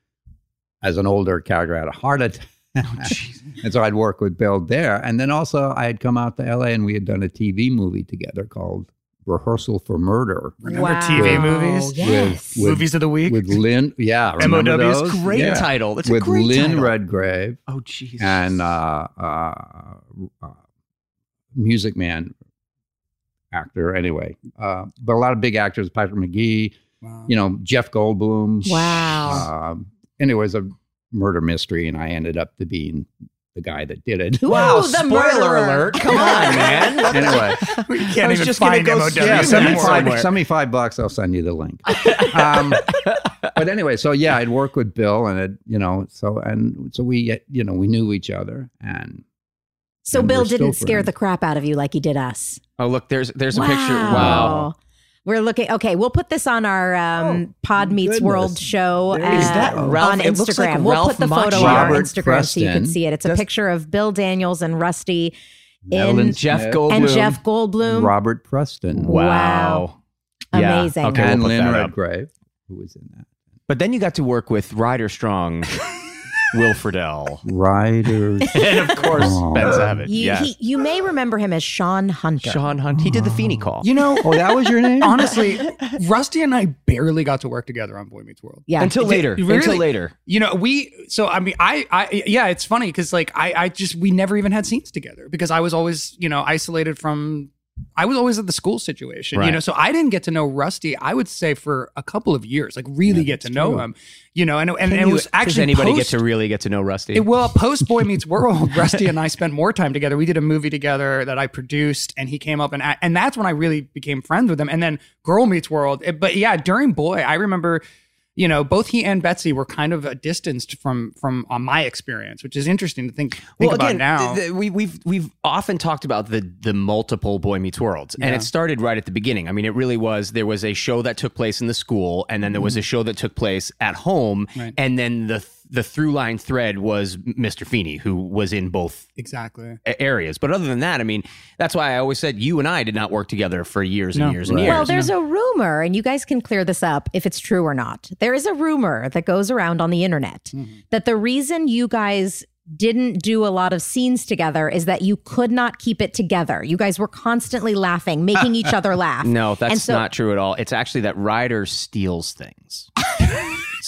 [SPEAKER 5] as an older character. I had a heart attack. Oh, and so I'd work with Bill there. And then also I had come out to LA and we had done a TV movie together called Rehearsal for Murder.
[SPEAKER 3] remember TV movies
[SPEAKER 2] Yes.
[SPEAKER 5] With-
[SPEAKER 3] movies of the week
[SPEAKER 5] With Lynn, yeah, remember
[SPEAKER 3] MOWs?
[SPEAKER 5] those?
[SPEAKER 1] Great
[SPEAKER 5] Yeah.
[SPEAKER 1] title. It's
[SPEAKER 5] with
[SPEAKER 1] a great title.
[SPEAKER 5] With Lynn
[SPEAKER 1] title.
[SPEAKER 5] Redgrave
[SPEAKER 1] Oh, jeez.
[SPEAKER 5] and uh, uh, uh, Music Man actor. Anyway, uh, but a lot of big actors: Patrick Macnee,
[SPEAKER 3] Wow.
[SPEAKER 5] you know, Jeff Goldblum.
[SPEAKER 2] Wow.
[SPEAKER 5] Um, and a murder mystery, and I ended up to being the guy that did it.
[SPEAKER 1] Wow,
[SPEAKER 2] Ooh, the
[SPEAKER 1] spoiler
[SPEAKER 2] murderer.
[SPEAKER 1] alert. Come on, man.
[SPEAKER 5] anyway,
[SPEAKER 3] we can't
[SPEAKER 1] was
[SPEAKER 3] even
[SPEAKER 1] just gonna
[SPEAKER 3] find
[SPEAKER 1] go
[SPEAKER 3] MOW
[SPEAKER 1] see- Yeah,
[SPEAKER 5] yeah,
[SPEAKER 1] send me
[SPEAKER 5] send me,
[SPEAKER 1] somewhere.
[SPEAKER 5] five, send me five bucks. I'll send you the link. um, but anyway, so yeah, I'd work with Bill, and it, you know, so and so we, you know, we knew each other, and
[SPEAKER 2] So
[SPEAKER 5] And
[SPEAKER 2] Bill didn't scare
[SPEAKER 5] friends.
[SPEAKER 2] the crap out of you like he did us.
[SPEAKER 1] Oh, look, there's there's a picture. Wow.
[SPEAKER 2] We're looking. Okay, we'll put this on our um, Pod Meets
[SPEAKER 5] goodness.
[SPEAKER 2] World show
[SPEAKER 5] There you
[SPEAKER 2] uh,
[SPEAKER 5] that
[SPEAKER 1] Ralph-
[SPEAKER 2] on
[SPEAKER 1] it looks like
[SPEAKER 2] Instagram. we'll
[SPEAKER 1] Ralph
[SPEAKER 2] put the photo
[SPEAKER 1] Macchio.
[SPEAKER 2] on our
[SPEAKER 5] Robert
[SPEAKER 2] Instagram so you can see it. It's a
[SPEAKER 1] Does-
[SPEAKER 2] picture of Bill Daniels and Rusty
[SPEAKER 5] Madeline
[SPEAKER 2] in,
[SPEAKER 1] Jeff Goldblum.
[SPEAKER 2] and Jeff Goldblum.
[SPEAKER 5] Robert Preston,
[SPEAKER 2] Wow.
[SPEAKER 1] Yeah.
[SPEAKER 2] Amazing.
[SPEAKER 1] Okay,
[SPEAKER 5] and
[SPEAKER 1] we'll put
[SPEAKER 5] Lynn. Redgrave, who was in that.
[SPEAKER 1] But then you got to work with Ryder Strong, Will Friedle,
[SPEAKER 5] Riders.
[SPEAKER 1] and of course
[SPEAKER 5] Oh.
[SPEAKER 1] Ben Savage.
[SPEAKER 2] You,
[SPEAKER 1] yeah.
[SPEAKER 2] he, you may remember him as Sean Hunter.
[SPEAKER 1] Sean Hunt. He did the Feeney call.
[SPEAKER 3] you know
[SPEAKER 5] oh, that was your name?
[SPEAKER 3] honestly rusty and i barely got to work together on boy meets world
[SPEAKER 2] yeah.
[SPEAKER 1] until later.
[SPEAKER 3] Really?
[SPEAKER 1] Until later.
[SPEAKER 3] you know we so i mean i i yeah it's funny because like i i just we never even had scenes together because i was always you know isolated from I was always at the school situation, you know, so I didn't get to know Rusty. I would say for a couple of years, like really get to know
[SPEAKER 5] true.
[SPEAKER 3] him, you know, and and, and
[SPEAKER 1] Can
[SPEAKER 3] it was actually
[SPEAKER 1] anybody
[SPEAKER 3] post,
[SPEAKER 1] get to really get to know Rusty?
[SPEAKER 3] it, well, post Boy Meets World, Rusty and I spent more time together. We did a movie together that I produced, and he came up and and that's when I really became friends with him. And then Girl Meets World, It- but yeah, during Boy, I remember, you know, both he and Betsy were kind of distanced from from uh, my experience, which is interesting to think think about now.
[SPEAKER 1] th- th- we, we've we've often talked about the the multiple Boy Meets Worlds, and it started right at the beginning. I mean, it really was. There was a show that took place in the school, and then there was a show that took place at home,
[SPEAKER 3] Mm-hmm. Right.
[SPEAKER 1] and then the th- the through line thread was Mr. Feeney, who was in both
[SPEAKER 3] Exactly.
[SPEAKER 1] areas. But other than that, I mean, that's why I always said you and I did not work together for years and
[SPEAKER 3] No.
[SPEAKER 1] years and years.
[SPEAKER 2] Well, there's a rumor, and you guys can clear this up if it's true or not. There is a rumor that goes around on the internet
[SPEAKER 1] Mm-hmm.
[SPEAKER 2] that the reason you guys didn't do a lot of scenes together is that you could not keep it together. You guys were constantly laughing, making each other laugh.
[SPEAKER 1] no, that's
[SPEAKER 2] so-
[SPEAKER 1] not true at all. It's actually that Ryder steals things.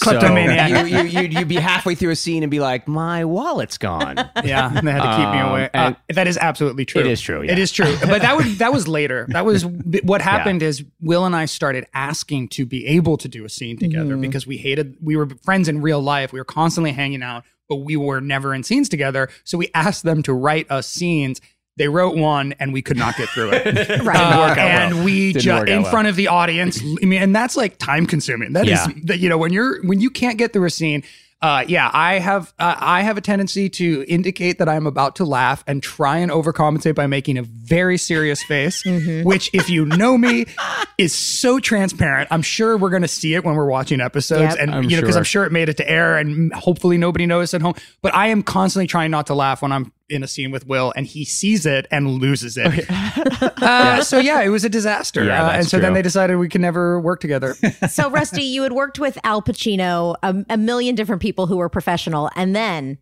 [SPEAKER 3] Kleptomaniac.
[SPEAKER 1] So you, you, you'd, you'd be halfway through a scene and be like, my wallet's gone.
[SPEAKER 3] Yeah, and they had to keep me
[SPEAKER 1] Um,
[SPEAKER 3] away. Uh,
[SPEAKER 1] and-
[SPEAKER 3] that is absolutely true.
[SPEAKER 1] It is true, yeah.
[SPEAKER 3] It is true. But that was that was later. That was what happened. Is Will and I started asking to be able to do a scene together because we hated. We were friends in real life. We were constantly hanging out, but we were never in scenes together. So we asked them to write us scenes. They wrote one, and we could not get through it.
[SPEAKER 2] Right.
[SPEAKER 3] Uh,
[SPEAKER 1] work out
[SPEAKER 3] and
[SPEAKER 1] well.
[SPEAKER 3] we just
[SPEAKER 1] work out
[SPEAKER 3] in
[SPEAKER 1] well.
[SPEAKER 3] front of the audience. I mean, and that's like time consuming. That is
[SPEAKER 1] Yeah.
[SPEAKER 3] that you know when you're when you can't get through a scene. Uh, yeah, I have uh, I have a tendency to indicate that I'm about to laugh and try and overcompensate by making a very serious face, which, if you know me, is so transparent. I'm sure we're going to see it when we're watching episodes,
[SPEAKER 2] Yep.
[SPEAKER 3] and
[SPEAKER 1] I'm
[SPEAKER 3] you know because
[SPEAKER 1] sure.
[SPEAKER 3] I'm sure it made it to air, and hopefully nobody noticed at home. But I am constantly trying not to laugh when I'm in a scene with Will, and he sees it and loses it. uh, so yeah, it was a disaster,
[SPEAKER 1] Yeah,
[SPEAKER 3] uh, and so then they decided we could never work together.
[SPEAKER 2] so, Rusty, you had worked with Al Pacino, a, a million different people who were professional, and then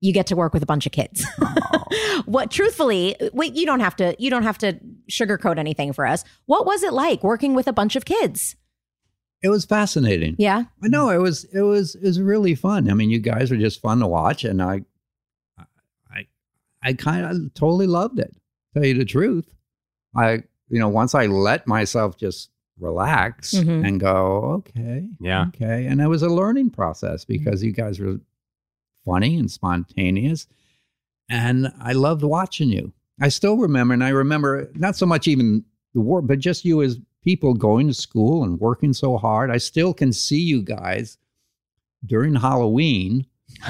[SPEAKER 2] you get to work with a bunch of kids. what, truthfully, wait, you don't have to. You don't have to sugarcoat anything for us. What was it like working with a bunch of kids?
[SPEAKER 5] It was fascinating.
[SPEAKER 2] Yeah.
[SPEAKER 5] No, it was it was it was really fun. I mean, you guys were just fun to watch, and I, I, I kind of totally loved it. Tell you the truth, I you know once I let myself just relax
[SPEAKER 2] Mhm.
[SPEAKER 5] and go, okay,
[SPEAKER 1] Yeah.
[SPEAKER 5] okay, and it was a learning process because you guys were funny and spontaneous, and I loved watching you. I still remember, and I remember not so much even the war, but just you as people going to school and working so hard. I still can see you guys during Halloween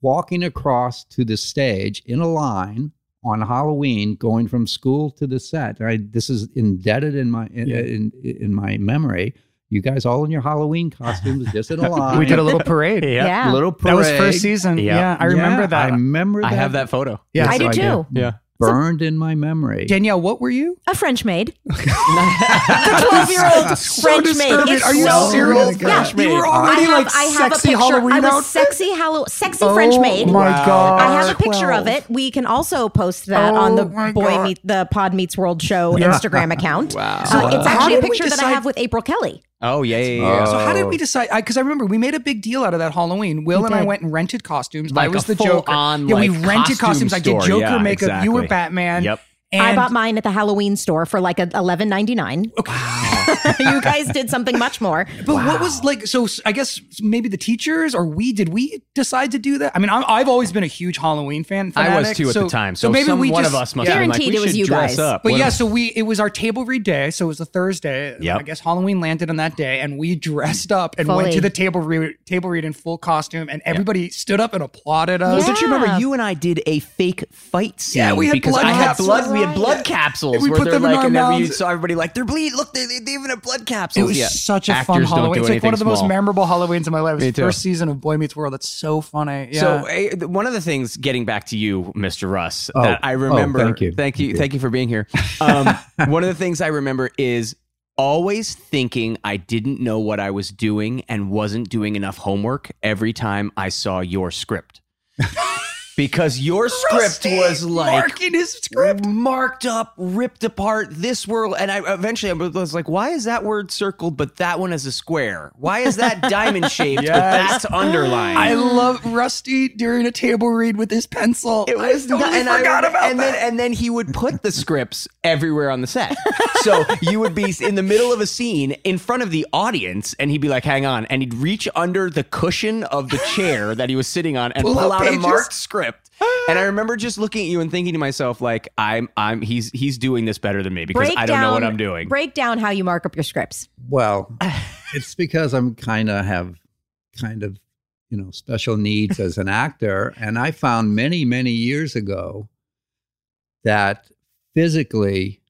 [SPEAKER 5] walking across to the stage in a line on Halloween, going from school to the set. I, this is indebted in my in, in, in my memory. You guys all in your Halloween costumes, just in a line.
[SPEAKER 3] we did a little parade.
[SPEAKER 2] Yeah.
[SPEAKER 5] little parade.
[SPEAKER 3] That was first season.
[SPEAKER 1] Yeah.
[SPEAKER 3] Yeah, I remember
[SPEAKER 5] Yeah,
[SPEAKER 3] that.
[SPEAKER 5] I remember that.
[SPEAKER 1] I have that photo.
[SPEAKER 3] Yeah.
[SPEAKER 2] I do too.
[SPEAKER 5] get
[SPEAKER 1] Yeah.
[SPEAKER 5] Burned in my memory.
[SPEAKER 3] Danielle, what were you?
[SPEAKER 2] A French maid. the 12 year old French maid. It's
[SPEAKER 3] Are you
[SPEAKER 2] so
[SPEAKER 3] serious?
[SPEAKER 2] cool. Yeah.
[SPEAKER 3] You were
[SPEAKER 2] I
[SPEAKER 3] already
[SPEAKER 2] have,
[SPEAKER 3] like
[SPEAKER 2] I have
[SPEAKER 3] sexy
[SPEAKER 2] a picture.
[SPEAKER 3] Halloween
[SPEAKER 2] I was
[SPEAKER 3] outfit?
[SPEAKER 2] sexy, Hallow- sexy French maid.
[SPEAKER 3] Oh my god!
[SPEAKER 2] I have a picture of it. We can also post that on the
[SPEAKER 3] Oh
[SPEAKER 2] Boy
[SPEAKER 3] God.
[SPEAKER 2] Meet the Pod Meets World Show
[SPEAKER 3] Yeah.
[SPEAKER 2] Instagram account.
[SPEAKER 1] Wow.
[SPEAKER 2] Uh, it's
[SPEAKER 3] How
[SPEAKER 2] actually a
[SPEAKER 3] did we
[SPEAKER 2] picture that I have with April Kelly.
[SPEAKER 1] Oh, yeah, yeah, yeah.
[SPEAKER 3] So how did
[SPEAKER 5] Oh.
[SPEAKER 3] we decide? Because I, remember we made a big deal out of that Halloween. Will
[SPEAKER 2] We
[SPEAKER 3] and I went and rented costumes.
[SPEAKER 1] Like
[SPEAKER 3] I was
[SPEAKER 1] a
[SPEAKER 3] the Joker.
[SPEAKER 1] full-on,
[SPEAKER 3] yeah, we rented
[SPEAKER 1] costume
[SPEAKER 3] costumes. I did Joker
[SPEAKER 1] Yeah,
[SPEAKER 3] makeup. You were. Batman.
[SPEAKER 1] Yep.
[SPEAKER 2] I bought mine at the Halloween store for like a eleven ninety nine. you guys did something much more.
[SPEAKER 3] But what was like? So I guess maybe the teachers or we did we decide to do that? I mean, I'm, I've always been a huge Halloween fan.
[SPEAKER 1] I was too at
[SPEAKER 3] so-
[SPEAKER 1] the time. So,
[SPEAKER 3] maybe
[SPEAKER 1] some,
[SPEAKER 3] we
[SPEAKER 1] one
[SPEAKER 3] just,
[SPEAKER 1] of us must
[SPEAKER 3] yeah.
[SPEAKER 1] have been like,
[SPEAKER 2] Guaranteed
[SPEAKER 1] we
[SPEAKER 2] it was you guys.
[SPEAKER 1] up.
[SPEAKER 3] But
[SPEAKER 1] One
[SPEAKER 3] yeah,
[SPEAKER 1] of-
[SPEAKER 3] so we it was our table read day, so it was a Thursday.
[SPEAKER 1] Yep.
[SPEAKER 3] I guess Halloween landed on that day, and we dressed up and went to the table read table read in full costume, and everybody stood up and applauded us.
[SPEAKER 2] Yeah.
[SPEAKER 1] Don't you remember you and I did a fake fight scene?
[SPEAKER 3] Yeah, we had
[SPEAKER 1] because
[SPEAKER 3] blood
[SPEAKER 1] I had
[SPEAKER 3] capsules.
[SPEAKER 1] blood. We had blood capsules
[SPEAKER 3] And we
[SPEAKER 1] where
[SPEAKER 3] put
[SPEAKER 1] they're
[SPEAKER 3] them in
[SPEAKER 1] like,
[SPEAKER 3] our
[SPEAKER 1] and then we saw everybody like they're bleed. Look, they, they, they even have blood
[SPEAKER 3] capsule.
[SPEAKER 1] It
[SPEAKER 3] was
[SPEAKER 1] yeah.
[SPEAKER 3] such a
[SPEAKER 1] Actors
[SPEAKER 3] fun Halloween. It's like one of the
[SPEAKER 1] anything
[SPEAKER 3] most memorable Halloweens of my life. It was
[SPEAKER 1] Me
[SPEAKER 3] the
[SPEAKER 1] too.
[SPEAKER 3] first season of Boy Meets World. That's so funny. Yeah.
[SPEAKER 1] So uh, one of the things, getting back to you, Mr. Russ,
[SPEAKER 5] Oh.
[SPEAKER 1] that I
[SPEAKER 5] Oh,
[SPEAKER 1] remember.
[SPEAKER 5] thank you.
[SPEAKER 1] thank you,
[SPEAKER 5] Thank you.
[SPEAKER 1] thank you for being here. Um, one of the things I remember is always thinking I didn't know what I was doing and wasn't doing enough homework every time I saw your script. because your script
[SPEAKER 3] Rusty
[SPEAKER 1] was like
[SPEAKER 3] marking his script.
[SPEAKER 1] marked up, ripped apart. This world, and I eventually I was like, "Why is that word circled, but that one is a square? Why is that diamond shaped, but
[SPEAKER 3] Yes.
[SPEAKER 1] that's underlined?"
[SPEAKER 3] I love Rusty during a table read with his pencil.
[SPEAKER 1] It was
[SPEAKER 3] I totally
[SPEAKER 1] and
[SPEAKER 3] forgot
[SPEAKER 1] remember-
[SPEAKER 3] about
[SPEAKER 1] and
[SPEAKER 3] that.
[SPEAKER 1] then and then he would put the scripts everywhere on the set. So you would be in the middle of a scene in front of the audience, and he'd be like, "Hang on," and he'd reach under the cushion of the chair that he was sitting on and
[SPEAKER 3] Pull
[SPEAKER 1] pull,
[SPEAKER 3] out
[SPEAKER 1] out a marked script. And I remember just looking at you and thinking to myself, like, "I'm I'm he's he's doing this better than me because
[SPEAKER 2] Break
[SPEAKER 1] I don't know what I'm doing."
[SPEAKER 2] Break down how you mark up your scripts.
[SPEAKER 5] Well, it's because I'm kind of have kind of you know special needs as an actor, and I found many many years ago that physically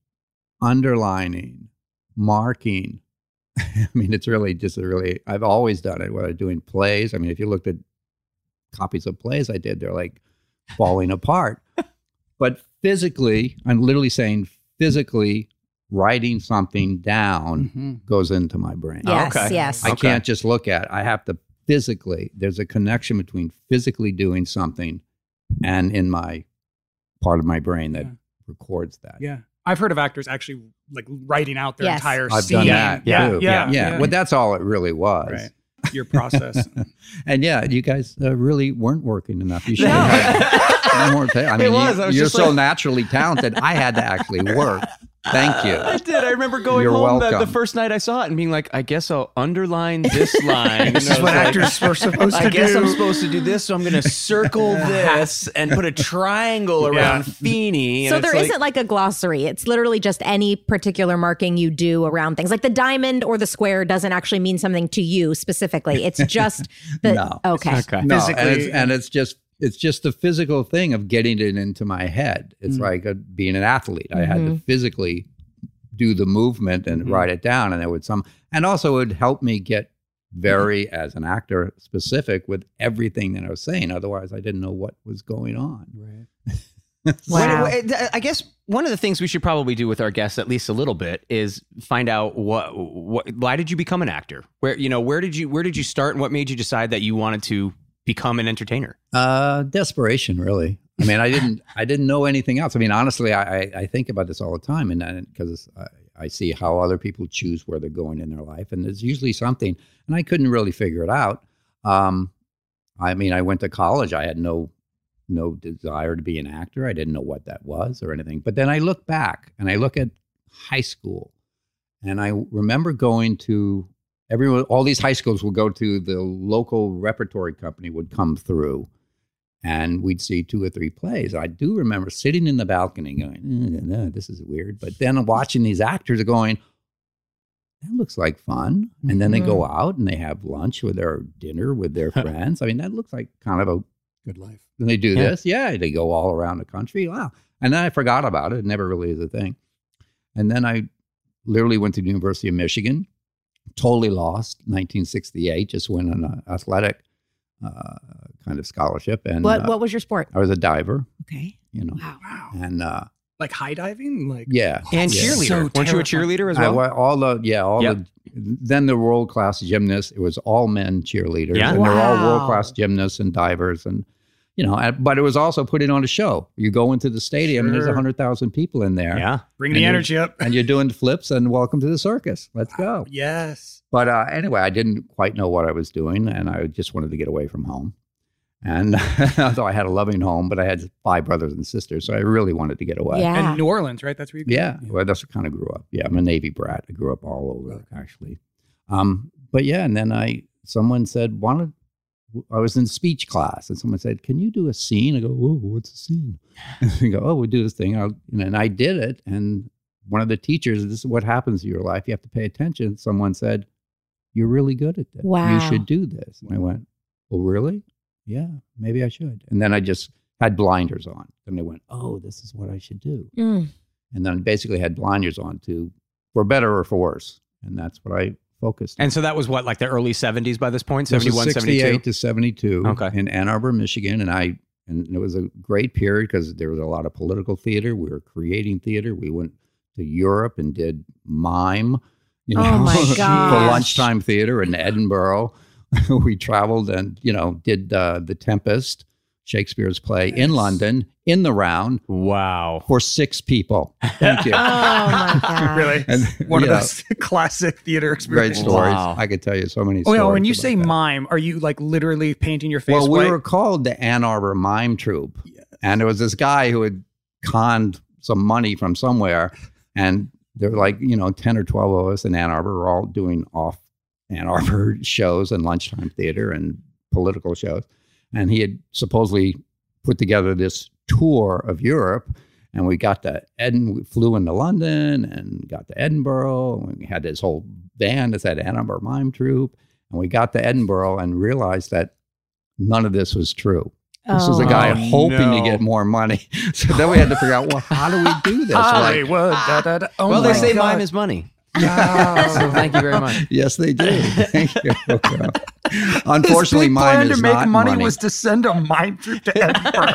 [SPEAKER 5] underlining, marking. I mean, it's really just a really. I've always done it. What I do in plays. I mean, if you looked at copies of plays I did. They're like falling apart. But physically, I'm literally saying physically writing something down
[SPEAKER 3] Mhm.
[SPEAKER 5] goes into my brain.
[SPEAKER 2] Yes,
[SPEAKER 1] okay.
[SPEAKER 2] yes.
[SPEAKER 5] I
[SPEAKER 1] Okay.
[SPEAKER 5] can't just look at it. I have to physically, there's a connection between physically doing something and in my part of my brain that
[SPEAKER 3] Yeah.
[SPEAKER 5] records that.
[SPEAKER 3] Yeah. I've heard of actors actually like writing out their
[SPEAKER 2] Yes.
[SPEAKER 3] entire
[SPEAKER 5] I've
[SPEAKER 3] scene.
[SPEAKER 5] done that.
[SPEAKER 3] Yeah,
[SPEAKER 5] too.
[SPEAKER 3] yeah,
[SPEAKER 5] yeah. Well, that's all it really was.
[SPEAKER 3] right. Your process.
[SPEAKER 5] And yeah, you guys uh, really weren't working enough. You should
[SPEAKER 1] no.
[SPEAKER 5] have. I mean,
[SPEAKER 1] it was. I was
[SPEAKER 5] you're
[SPEAKER 1] just
[SPEAKER 5] so
[SPEAKER 1] like-
[SPEAKER 5] naturally talented. I had to actually work. Thank you.
[SPEAKER 1] I did. I remember going
[SPEAKER 5] You're
[SPEAKER 1] home the, the first night I saw it and being like, I guess I'll underline this line.
[SPEAKER 3] this
[SPEAKER 1] And I
[SPEAKER 3] is what
[SPEAKER 1] like,
[SPEAKER 3] actors were supposed to do.
[SPEAKER 1] I guess. I'm supposed to do this, so I'm going to circle this and put a triangle around Feeney. and
[SPEAKER 2] So
[SPEAKER 1] it's
[SPEAKER 2] there
[SPEAKER 1] like,
[SPEAKER 2] not like a glossary. It's literally just any particular marking you do around things. Like the diamond or the square doesn't actually mean something to you specifically. It's just the
[SPEAKER 5] No.
[SPEAKER 2] okay.
[SPEAKER 1] Okay.
[SPEAKER 5] No, and it's, and it's just it's just the physical thing of getting it into my head. It's
[SPEAKER 3] Mm.
[SPEAKER 5] like a, being an athlete. I had
[SPEAKER 2] Mm-hmm.
[SPEAKER 5] to physically do the movement and
[SPEAKER 3] Mhm.
[SPEAKER 5] write it down, and it would some and also it would help me get very as an actor specific with everything that I was saying. Otherwise, I didn't know what was going on.
[SPEAKER 3] Right.
[SPEAKER 2] Wow.
[SPEAKER 1] What- what- I guess one of the things we should probably do with our guests, at least a little bit, is find out what, what why did you become an actor? Where you know where did you where did you start, and what made you decide that you wanted to become an entertainer?
[SPEAKER 5] Uh, desperation, really. I mean, I didn't, I didn't know anything else. I mean, honestly, I, I, think about this all the time, and because I, I see how other people choose where they're going in their life, and there's usually something, and I couldn't really figure it out. Um, I mean, I went to college. I had no, no desire to be an actor. I didn't know what that was or anything. But then I look back and I look at high school, and I remember going to everyone. All these high schools would go to the local repertory company would come through and we'd see two or three plays. I do remember sitting in the balcony going, "Mm, no, "This is weird," but then watching these actors going, "That looks like fun," and then they go mm-hmm. out and they have lunch with their dinner with their friends. I mean, that looks like kind of a.
[SPEAKER 3] Good life.
[SPEAKER 5] And they do
[SPEAKER 1] Yeah.
[SPEAKER 5] this, yeah. They go all around the country. Wow! And then I forgot about it. It never really is a thing. And then I literally went to the University of Michigan. Totally lost. 1968. Just went on an athletic uh, kind of scholarship, and
[SPEAKER 2] What
[SPEAKER 5] uh,
[SPEAKER 2] what was your sport?
[SPEAKER 5] I was a diver,
[SPEAKER 2] Okay.
[SPEAKER 5] you know,
[SPEAKER 2] Wow.
[SPEAKER 3] Wow.
[SPEAKER 5] and uh,
[SPEAKER 3] Like high diving? Like
[SPEAKER 5] yeah,
[SPEAKER 1] And
[SPEAKER 5] yeah.
[SPEAKER 1] cheerleader.
[SPEAKER 3] So
[SPEAKER 1] Weren't you a cheerleader as
[SPEAKER 5] I
[SPEAKER 1] well?
[SPEAKER 5] wa- all the yeah, all
[SPEAKER 1] Yep.
[SPEAKER 5] the then the world class gymnasts. It was all men cheerleaders,
[SPEAKER 1] Yeah.
[SPEAKER 5] and they're all world class gymnasts and divers, and you know, but it was also putting on a show. You go into the stadium, and there's a hundred thousand people in there,
[SPEAKER 1] yeah.
[SPEAKER 3] bring the energy up.
[SPEAKER 5] and you're doing flips, and welcome to the circus. Let's go.
[SPEAKER 3] Yes.
[SPEAKER 5] But uh, anyway, I didn't quite know what I was doing, and I just wanted to get away from home. And although I had a loving home, but I had five brothers and sisters, so I really wanted to get away.
[SPEAKER 2] Yeah.
[SPEAKER 3] And New Orleans, right? That's where you grew
[SPEAKER 5] Yeah,
[SPEAKER 3] up?
[SPEAKER 5] well, that's what kind of grew up. Yeah, I'm a Navy brat. I grew up all over actually. Um, but yeah, and then I someone said, "Wanted." I was in speech class, and someone said, "Can you do a scene?" I go, "Oh, what's a scene?" And we go, "Oh, we do this thing." I'll, and I did it, and one of the teachers, this is what happens in your life. You have to pay attention. Someone said, "You're really good at this. You should do this." And I went, "Oh, really? Yeah, maybe I should." And then I just had blinders on. And I went, "Oh, this is what I should do."
[SPEAKER 2] Mm.
[SPEAKER 5] and then basically had blinders on to for better or for worse and that's what i focused.
[SPEAKER 1] And so that was what, like the early 70s by this point?
[SPEAKER 5] This
[SPEAKER 1] 71, 72?
[SPEAKER 5] to 72
[SPEAKER 1] Okay.
[SPEAKER 5] in ann arbor michigan and i and it was a great period because there was a lot of political theater we were creating theater we went to europe and did mime you
[SPEAKER 2] Oh
[SPEAKER 5] know,
[SPEAKER 2] my
[SPEAKER 5] for lunchtime theater in edinburgh we traveled and you know did uh, the tempest shakespeare's play in london in the round
[SPEAKER 1] Wow.
[SPEAKER 5] for six people thank you
[SPEAKER 2] Oh my god.
[SPEAKER 3] really?
[SPEAKER 5] And,
[SPEAKER 3] One of
[SPEAKER 5] know,
[SPEAKER 3] those classic theater experiences.
[SPEAKER 5] great
[SPEAKER 3] experiences.
[SPEAKER 5] stories.
[SPEAKER 1] Wow.
[SPEAKER 5] I could tell you so many
[SPEAKER 3] Oh,
[SPEAKER 5] stories.
[SPEAKER 3] yeah, when you say
[SPEAKER 5] that.
[SPEAKER 3] mime, are you like literally painting your face
[SPEAKER 5] well, we were called the Ann Arbor Mime Troupe, and there was this guy who had conned some money from somewhere, and there were like you know ten or twelve of us in Ann Arbor. We're all doing off Ann Arbor shows and lunchtime theater and political shows, and he had supposedly put together this tour of Europe. And we got to Eden, we flew into London and got to Edinburgh. And we had this whole band that said Ann Arbor Mime Troupe. And we got to Edinburgh and realized that none of this was true. This was a
[SPEAKER 2] Oh.
[SPEAKER 5] guy
[SPEAKER 1] Oh,
[SPEAKER 5] hoping
[SPEAKER 1] no.
[SPEAKER 5] to get more money. So then we had to figure out, well, how do we do this? Like,
[SPEAKER 3] Hollywood. da, da, da. Oh
[SPEAKER 1] well, they say
[SPEAKER 3] God.
[SPEAKER 1] mime is money. So thank you very much.
[SPEAKER 5] Yes, they do. Thank you. Unfortunately,
[SPEAKER 3] His big
[SPEAKER 5] mine
[SPEAKER 3] plan to make money,
[SPEAKER 5] money.
[SPEAKER 3] was to send a mime troupe to Edinburgh.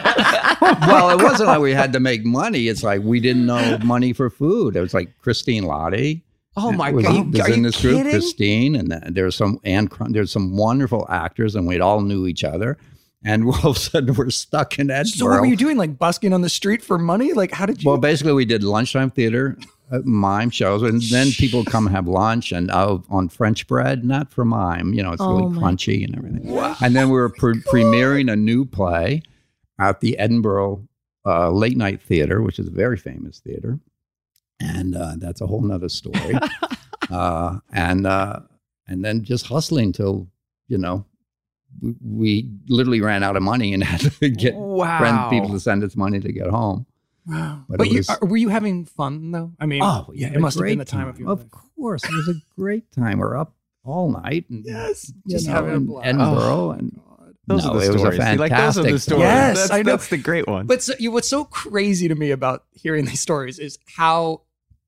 [SPEAKER 5] well, it wasn't like we had to make money. It's like we didn't know money for food. It was like Christine Lahti.
[SPEAKER 1] Oh my
[SPEAKER 5] was,
[SPEAKER 1] god!
[SPEAKER 5] was
[SPEAKER 1] Are
[SPEAKER 5] in
[SPEAKER 1] you
[SPEAKER 5] this group,
[SPEAKER 1] kidding?
[SPEAKER 5] Christine, and there's some and there's some wonderful actors, and we all knew each other. And all of a sudden, we're stuck in Edinburgh.
[SPEAKER 3] so what were you doing? Like busking on the street for money? Like how did you?
[SPEAKER 5] Well, basically, we did lunchtime theater, mime shows, and then people come have lunch and uh, on French bread, not for mime. You know, it's
[SPEAKER 2] Oh
[SPEAKER 5] really crunchy and everything. And then we were pre- premiering a new play at the Edinburgh uh, Late Night Theater, which is a very famous theater, and uh, that's a whole nother story. uh, and uh, and then just hustling till you know. We, we literally ran out of money and had to get
[SPEAKER 1] wow.
[SPEAKER 5] friend people to send us money to get home.
[SPEAKER 3] Wow.
[SPEAKER 5] but
[SPEAKER 3] But, you,
[SPEAKER 5] was-
[SPEAKER 3] are- were you having fun though? I mean,
[SPEAKER 5] Oh,
[SPEAKER 3] yeah,
[SPEAKER 5] yeah,
[SPEAKER 3] it must have been the time, of your
[SPEAKER 5] Of
[SPEAKER 3] life.
[SPEAKER 5] course, it was a great time. We're up all night. And,
[SPEAKER 3] Yes, just
[SPEAKER 5] know,
[SPEAKER 3] having a blast.
[SPEAKER 5] Edinburgh,
[SPEAKER 3] Oh,
[SPEAKER 5] and
[SPEAKER 3] God.
[SPEAKER 1] Those
[SPEAKER 5] no,
[SPEAKER 1] are the
[SPEAKER 5] it was a
[SPEAKER 1] stories.
[SPEAKER 5] fantastic.
[SPEAKER 1] Like those are the stories.
[SPEAKER 3] Yes,
[SPEAKER 1] that's,
[SPEAKER 3] I know.
[SPEAKER 1] That's the great one.
[SPEAKER 3] But so, you, what's so crazy to me about hearing these stories is how,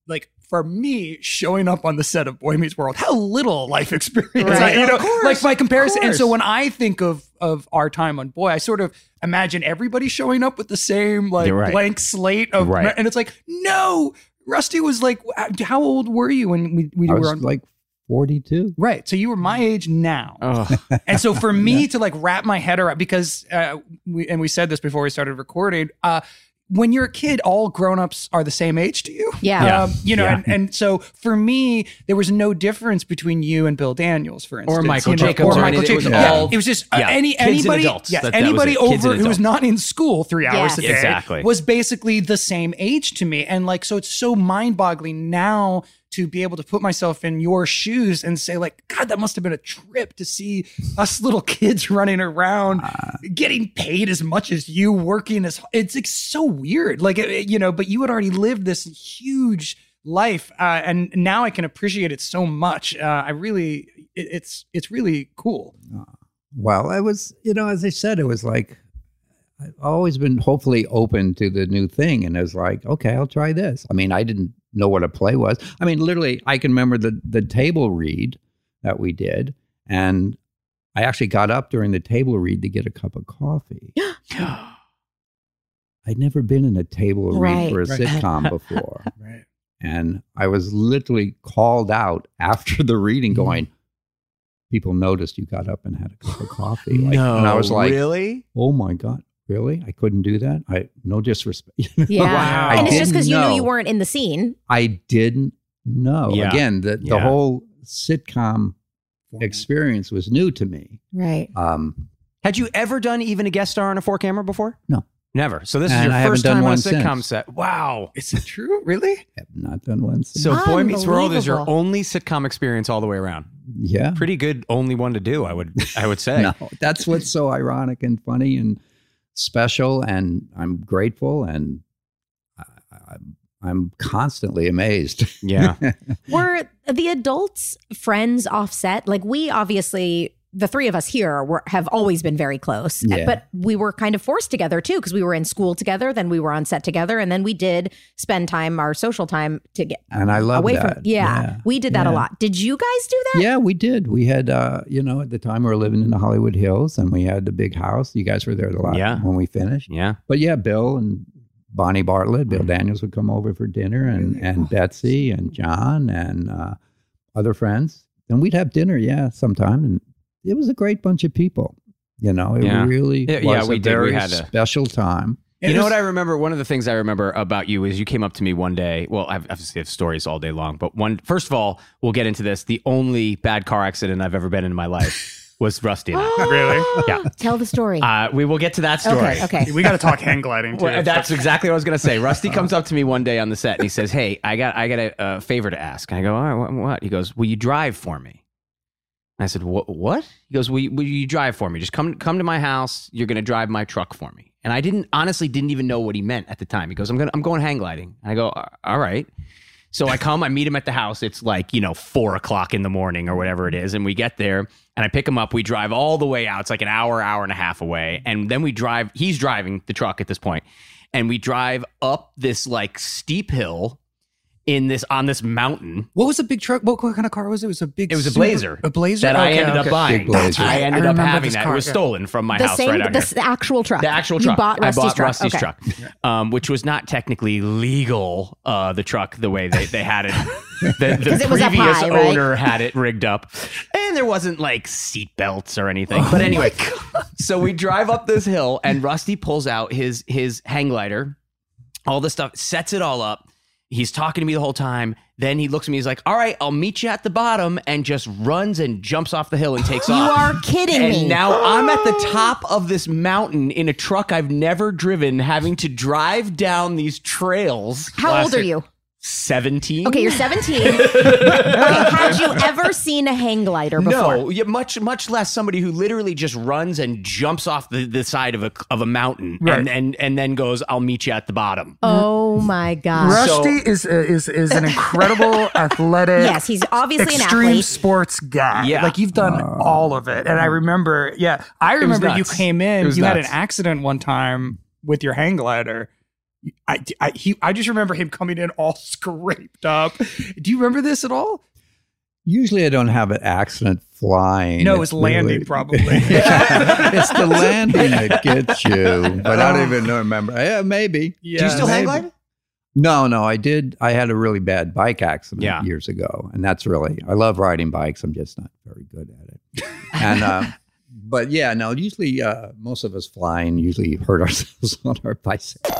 [SPEAKER 3] like, for me, showing up on the set of Boy Meets World, how little life experience,
[SPEAKER 2] Right.
[SPEAKER 3] I, you know,
[SPEAKER 1] Of course,
[SPEAKER 3] like by comparison. And so when I think of of our time on Boy, I sort of imagine everybody showing up with the same like
[SPEAKER 1] right.
[SPEAKER 3] blank slate of,
[SPEAKER 1] Right.
[SPEAKER 3] and it's like, no, Rusty was like, how old were you when we, we
[SPEAKER 5] I
[SPEAKER 3] were
[SPEAKER 5] was
[SPEAKER 3] on?
[SPEAKER 5] like 42.
[SPEAKER 3] Right. So you were my age now.
[SPEAKER 1] oh,
[SPEAKER 3] And so for me to like wrap my head around because uh, we and we said this before we started recording, uh, when you're a kid, all grown-ups are the same age to you.
[SPEAKER 2] Yeah.
[SPEAKER 1] Yeah.
[SPEAKER 3] Um, you know,
[SPEAKER 1] Yeah.
[SPEAKER 3] and, and so for me, there was no difference between you and Bill Daniels, for instance, Or
[SPEAKER 1] Michael
[SPEAKER 3] you know,
[SPEAKER 1] Jacobs
[SPEAKER 3] or
[SPEAKER 1] or
[SPEAKER 3] Michael
[SPEAKER 1] anything. It
[SPEAKER 3] Jacobs.
[SPEAKER 1] was
[SPEAKER 3] Yeah.
[SPEAKER 1] all-
[SPEAKER 3] It was just uh,
[SPEAKER 1] yeah,
[SPEAKER 3] any anybody,
[SPEAKER 1] adults.
[SPEAKER 3] yes,
[SPEAKER 1] That- that was
[SPEAKER 3] anybody over who was not in school three hours
[SPEAKER 2] Yes.
[SPEAKER 3] a day
[SPEAKER 1] Exactly.
[SPEAKER 3] was basically the same age to me, and like so, it's so mind-boggling now to be able to put myself in your shoes and say like god that must have been a trip to see us little kids running around getting paid as much as you working as it's like so weird like it- you know but you had already lived this huge life uh, and now i can appreciate it so much uh, i really it, it's it's really cool
[SPEAKER 5] Well, I was, you know, as I said, it was like I've always been hopefully open to the new thing. And it was like, okay, I'll try this. I mean, I didn't know what a play was. I mean, literally, I can remember the, the table read that we did. And I actually got up during the table read to get a cup of coffee. I'd never been in a table
[SPEAKER 2] Right.
[SPEAKER 5] read for a
[SPEAKER 3] Right.
[SPEAKER 5] sitcom before.
[SPEAKER 3] right
[SPEAKER 5] And I was literally called out after the reading
[SPEAKER 1] Mm-hmm.
[SPEAKER 5] going, people noticed you got up and had a cup of coffee. Like,
[SPEAKER 1] no,
[SPEAKER 5] and I was like,
[SPEAKER 1] really?
[SPEAKER 5] oh my God, really? I couldn't do that? I no disrespect.
[SPEAKER 2] Yeah.
[SPEAKER 1] Wow.
[SPEAKER 2] And it's just because you knew you weren't in the scene.
[SPEAKER 5] I didn't know.
[SPEAKER 1] Yeah.
[SPEAKER 5] Again, the, the
[SPEAKER 1] Yeah.
[SPEAKER 5] whole sitcom experience was new to me.
[SPEAKER 2] Right.
[SPEAKER 5] Um,
[SPEAKER 1] Had you ever done even a guest star on a four camera before?
[SPEAKER 5] No.
[SPEAKER 1] Never. So this is your
[SPEAKER 5] I
[SPEAKER 1] first time on a sitcom
[SPEAKER 5] since.
[SPEAKER 1] set. Wow.
[SPEAKER 3] is it true really I
[SPEAKER 5] have not done one since.
[SPEAKER 1] So Boy Meets World is your only sitcom experience all the way around.
[SPEAKER 5] yeah.
[SPEAKER 1] Pretty good, only one to do. I would, I would say.
[SPEAKER 5] No, that's what's so ironic and funny and special. And I'm grateful and I, I, I'm constantly amazed.
[SPEAKER 1] Yeah.
[SPEAKER 2] Were the adults friends offset? Like we obviously the three of us here were, have always been very close,
[SPEAKER 5] Yeah.
[SPEAKER 2] but we were kind of forced together too because we were in school together, then we were on set together, and then we did spend time, our social time, to get
[SPEAKER 5] And I love
[SPEAKER 2] away
[SPEAKER 5] that.
[SPEAKER 2] from. Yeah, we did that a lot. Did you guys do that?
[SPEAKER 5] Yeah, we did. We had, uh, you know, at the time we were living in the Hollywood Hills and we had the big house. You guys were there a lot
[SPEAKER 1] Yeah.
[SPEAKER 5] when we finished.
[SPEAKER 1] Yeah.
[SPEAKER 5] But yeah, Bill and Bonnie Bartlett, Bill Daniels would come over for dinner and, and Betsy and John and uh, other friends. And we'd have dinner, yeah, sometime. And it was a great bunch of people. You know, it
[SPEAKER 1] Yeah.
[SPEAKER 5] really
[SPEAKER 1] Yeah,
[SPEAKER 5] was
[SPEAKER 1] yeah,
[SPEAKER 5] a
[SPEAKER 1] we did. We had a-
[SPEAKER 5] special time.
[SPEAKER 1] You know what I remember? One of the things I remember about you is you came up to me one day. Well, I've, obviously have stories all day long, but one first of all, we'll get into this. The only bad car accident I've ever been in my life was Rusty and I.
[SPEAKER 3] really
[SPEAKER 1] Yeah.
[SPEAKER 2] Tell the story.
[SPEAKER 1] Uh, we will get to that story.
[SPEAKER 2] okay, okay.
[SPEAKER 3] we got to talk hang gliding too
[SPEAKER 1] Well, that's exactly what I was going to say. Rusty comes up to me one day on the set and he says, "Hey, I got I got a, a favor to ask." And I go, "All right, what, what?" He goes, "Will you drive for me?" I said, "What? What?" He goes, "Will you, you drive for me? Just come come to my house. You're going to drive my truck for me." And I didn't honestly didn't even know what he meant at the time. He goes, "I'm going I'm going hang gliding." And I go, "All right." So I come, I meet him at the house. It's like, you know, four o'clock in the morning or whatever it is. And we get there and I pick him up. We drive all the way out. It's like an hour, hour and a half away. And then we drive, he's driving the truck at this point, And we drive up this like steep hill in this on this mountain.
[SPEAKER 3] What was the big truck? What, what kind of car was it? It was a big.
[SPEAKER 1] It was a
[SPEAKER 3] super-
[SPEAKER 1] Blazer.
[SPEAKER 3] A Blazer
[SPEAKER 1] that I ended
[SPEAKER 3] okay.
[SPEAKER 1] up buying.
[SPEAKER 5] Big Blazer.
[SPEAKER 1] I ended.
[SPEAKER 3] I
[SPEAKER 1] up having that.
[SPEAKER 3] car,
[SPEAKER 1] it was
[SPEAKER 3] yeah.
[SPEAKER 1] stolen from my
[SPEAKER 2] the
[SPEAKER 1] house
[SPEAKER 2] same,
[SPEAKER 1] right out
[SPEAKER 2] the,
[SPEAKER 1] here.
[SPEAKER 2] s- the actual truck.
[SPEAKER 1] The actual
[SPEAKER 2] You
[SPEAKER 1] truck.
[SPEAKER 2] bought
[SPEAKER 1] I
[SPEAKER 2] Rusty's
[SPEAKER 1] bought
[SPEAKER 2] truck.
[SPEAKER 1] Rusty's
[SPEAKER 2] okay.
[SPEAKER 1] truck, um, which was not technically legal. Uh, the truck, the way they, they had it, the, the
[SPEAKER 2] 'Cause it was up
[SPEAKER 1] previous
[SPEAKER 2] high, right?
[SPEAKER 1] owner had it rigged up, and there wasn't like seat belts or anything.
[SPEAKER 2] Oh
[SPEAKER 1] but anyway, so we drive up this hill, and Rusty pulls out his his hang glider, all this stuff, sets it all up. He's talking to me the whole time. Then he looks at me. He's like, "All right, I'll meet you at the bottom," and just runs and jumps off the hill and takes
[SPEAKER 2] You
[SPEAKER 1] off.
[SPEAKER 2] You are kidding
[SPEAKER 1] And
[SPEAKER 2] me.
[SPEAKER 1] now I'm at the top of this mountain in a truck I've never driven, having to drive down these trails.
[SPEAKER 2] How old are you?
[SPEAKER 1] 17.
[SPEAKER 2] Okay, you're 17. had you ever seen a hang glider before?
[SPEAKER 1] No, yeah, much much less somebody who literally just runs and jumps off the, the side of a of a mountain
[SPEAKER 3] Right.
[SPEAKER 1] and, and and then goes, "I'll meet you at the bottom."
[SPEAKER 2] Oh my god
[SPEAKER 3] Rusty is is is an incredible athletic.
[SPEAKER 2] Yes, he's obviously an
[SPEAKER 3] extreme
[SPEAKER 2] athlete.
[SPEAKER 3] sports guy.
[SPEAKER 1] Yeah.
[SPEAKER 3] like you've done all of it. And I mm-hmm. remember, yeah, I remember you came in.
[SPEAKER 1] was
[SPEAKER 3] You had an accident one time with your hang glider. I, I, he, I just remember him coming in all scraped up. Do you remember this at all?
[SPEAKER 5] Usually I don't have an accident flying.
[SPEAKER 3] No, it's
[SPEAKER 5] really-
[SPEAKER 3] landing probably.
[SPEAKER 5] it's the landing that gets you. But I don't even remember. Yeah, maybe.
[SPEAKER 3] Yeah.
[SPEAKER 1] Do you still hang
[SPEAKER 5] maybe.
[SPEAKER 1] glide?
[SPEAKER 5] No, no, I did. I had a really bad bike accident
[SPEAKER 1] Yeah.
[SPEAKER 5] years ago, and that's really. I love riding bikes. I'm just not very good at it. And uh, but yeah, no. Usually, uh, most of us flying usually hurt ourselves on our bicycle.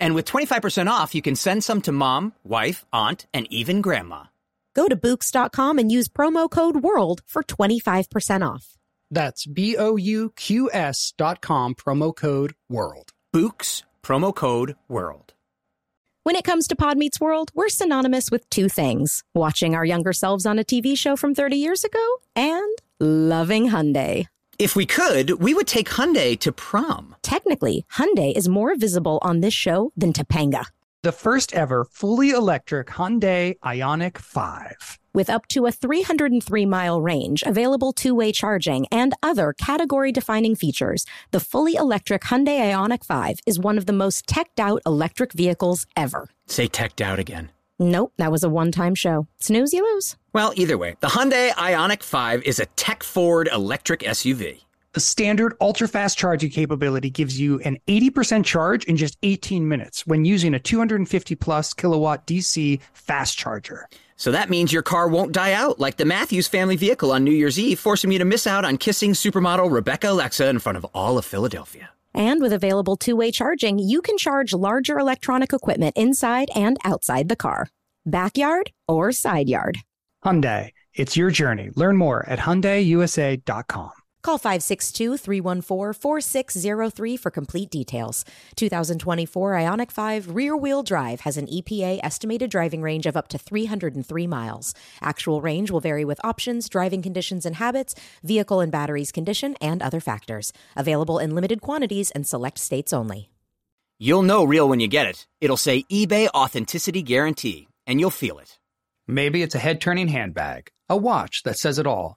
[SPEAKER 6] And with 25% off, you can send some to mom, wife, aunt, and even grandma.
[SPEAKER 2] Go to Bouqs.com and use promo code WORLD for 25% off.
[SPEAKER 3] That's B O U Q S dot com, promo code WORLD.
[SPEAKER 6] Bouqs, promo code WORLD.
[SPEAKER 2] When it comes to Pod Meets World, we're synonymous with two things watching our younger selves on a TV show from 30 years ago and loving Hyundai.
[SPEAKER 6] If we could, we would take Hyundai to prom.
[SPEAKER 2] Technically, Hyundai is more visible on this show than Topanga.
[SPEAKER 3] The first ever fully electric Hyundai Ioniq 5.
[SPEAKER 2] With up to a 303 mile range, available two way charging, and other category defining features, the fully electric Hyundai Ioniq 5 is one of the most teched out electric vehicles ever.
[SPEAKER 6] Say teched out again.
[SPEAKER 2] Nope, that was a one time show. Snooze, you lose.
[SPEAKER 6] Well, either way, the Hyundai Ioniq 5 is a tech forward electric SUV.
[SPEAKER 3] The standard ultra fast charging capability gives you an 80% charge in just 18 minutes when using a 250 plus kilowatt DC fast charger.
[SPEAKER 6] So that means your car won't die out like the Matthews family vehicle on New Year's Eve, forcing me to miss out on kissing supermodel Rebecca Alexa in front of all of Philadelphia.
[SPEAKER 2] And with available two way charging, you can charge larger electronic equipment inside and outside the car, backyard or side yard.
[SPEAKER 3] Hyundai, it's your journey. Learn more at HyundaiUSA.com.
[SPEAKER 2] Call 562 314 4603 for complete details. 2024 Ioniq 5 rear wheel drive has an EPA estimated driving range of up to 303 miles. Actual range will vary with options, driving conditions and habits, vehicle and batteries condition, and other factors. Available in limited quantities and select states only.
[SPEAKER 6] You'll know real when you get it. It'll say eBay Authenticity Guarantee, and you'll feel it.
[SPEAKER 3] Maybe it's a head turning handbag, a watch that says it all,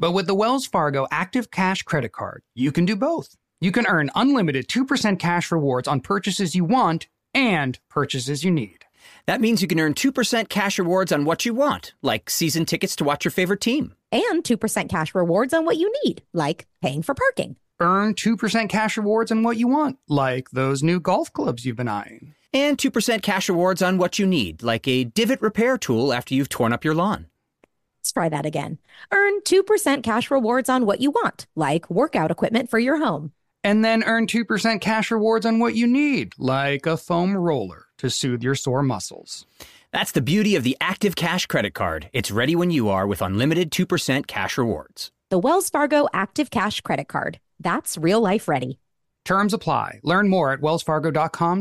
[SPEAKER 3] But with the Wells Fargo Active Cash Credit Card, you can do both. You can earn unlimited 2% cash rewards on purchases you want and purchases you need.
[SPEAKER 6] That means you can earn 2% cash rewards on what you want, like season tickets to watch your favorite team.
[SPEAKER 2] And 2% cash rewards on what you need, like paying for parking.
[SPEAKER 3] Earn 2% cash rewards on what you want, like those new golf clubs you've been eyeing.
[SPEAKER 6] And 2% cash rewards on what you need, like a divot repair tool after you've torn up your lawn.
[SPEAKER 2] Let's try that again. Earn 2% cash rewards on what you want, like workout equipment for your home.
[SPEAKER 3] And then earn 2% cash rewards on what you need, like a foam roller to soothe your sore muscles.
[SPEAKER 6] That's the beauty of the Active Cash credit card. It's ready when you are with unlimited 2% cash rewards.
[SPEAKER 2] The Wells Fargo Active Cash Credit Card. That's real life ready.
[SPEAKER 3] Terms apply. Learn more at wellsfargo.com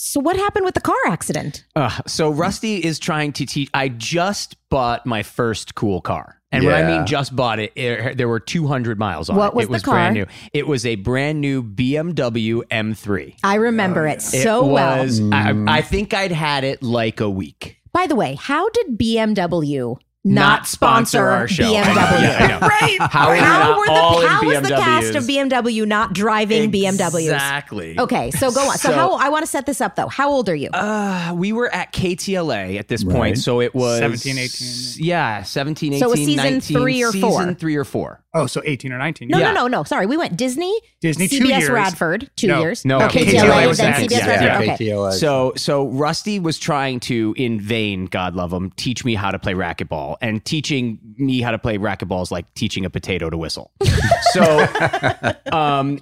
[SPEAKER 2] So, what happened with the car accident?
[SPEAKER 1] Uh, so Rusty is trying to teach. I just bought my first cool car. And when I mean just bought it, it there were 200 miles on
[SPEAKER 2] What
[SPEAKER 1] it.
[SPEAKER 2] was
[SPEAKER 1] it
[SPEAKER 2] the
[SPEAKER 1] was brand
[SPEAKER 2] car?
[SPEAKER 1] new. It was a brand new BMW M3.
[SPEAKER 2] I remember it so
[SPEAKER 1] it
[SPEAKER 2] well.
[SPEAKER 1] was, I, I think I'd had it like a week.
[SPEAKER 2] By the way, how did BMW not, sponsor
[SPEAKER 1] our show.
[SPEAKER 2] BMW?
[SPEAKER 1] I know, yeah, I know.
[SPEAKER 2] right.
[SPEAKER 1] How are
[SPEAKER 2] How were the
[SPEAKER 1] all in
[SPEAKER 2] how was the cast of BMW not driving BMWs?
[SPEAKER 1] Exactly.
[SPEAKER 2] Okay, so go on. So,
[SPEAKER 1] So-
[SPEAKER 2] how I want to set this up though. How old are you?
[SPEAKER 1] Uh, we were at KTLA at this
[SPEAKER 5] Right.
[SPEAKER 1] point, so it was
[SPEAKER 3] 17, 18.
[SPEAKER 1] Yeah, 17, 18,
[SPEAKER 2] So it was season
[SPEAKER 1] 19,
[SPEAKER 2] three or four?
[SPEAKER 1] Season three or four.
[SPEAKER 3] Oh, so 18 or 19.
[SPEAKER 2] no,
[SPEAKER 1] yeah.
[SPEAKER 2] no, no, no. Sorry, we went Disney,
[SPEAKER 3] Disney, two
[SPEAKER 2] CBS
[SPEAKER 3] years.
[SPEAKER 2] Radford, two
[SPEAKER 3] No,
[SPEAKER 2] years.
[SPEAKER 1] no,
[SPEAKER 2] oh,
[SPEAKER 1] KTLA
[SPEAKER 2] KTLA,
[SPEAKER 1] was
[SPEAKER 2] then
[SPEAKER 1] next.
[SPEAKER 2] CBS
[SPEAKER 1] Yeah,
[SPEAKER 2] Radford.
[SPEAKER 1] yeah.
[SPEAKER 2] Okay.
[SPEAKER 5] KTLA.
[SPEAKER 1] So so Rusty was trying to, in vain, God love him, teach me how to play racquetball, and teaching me how to play racquetball is like teaching a potato to whistle. so, um.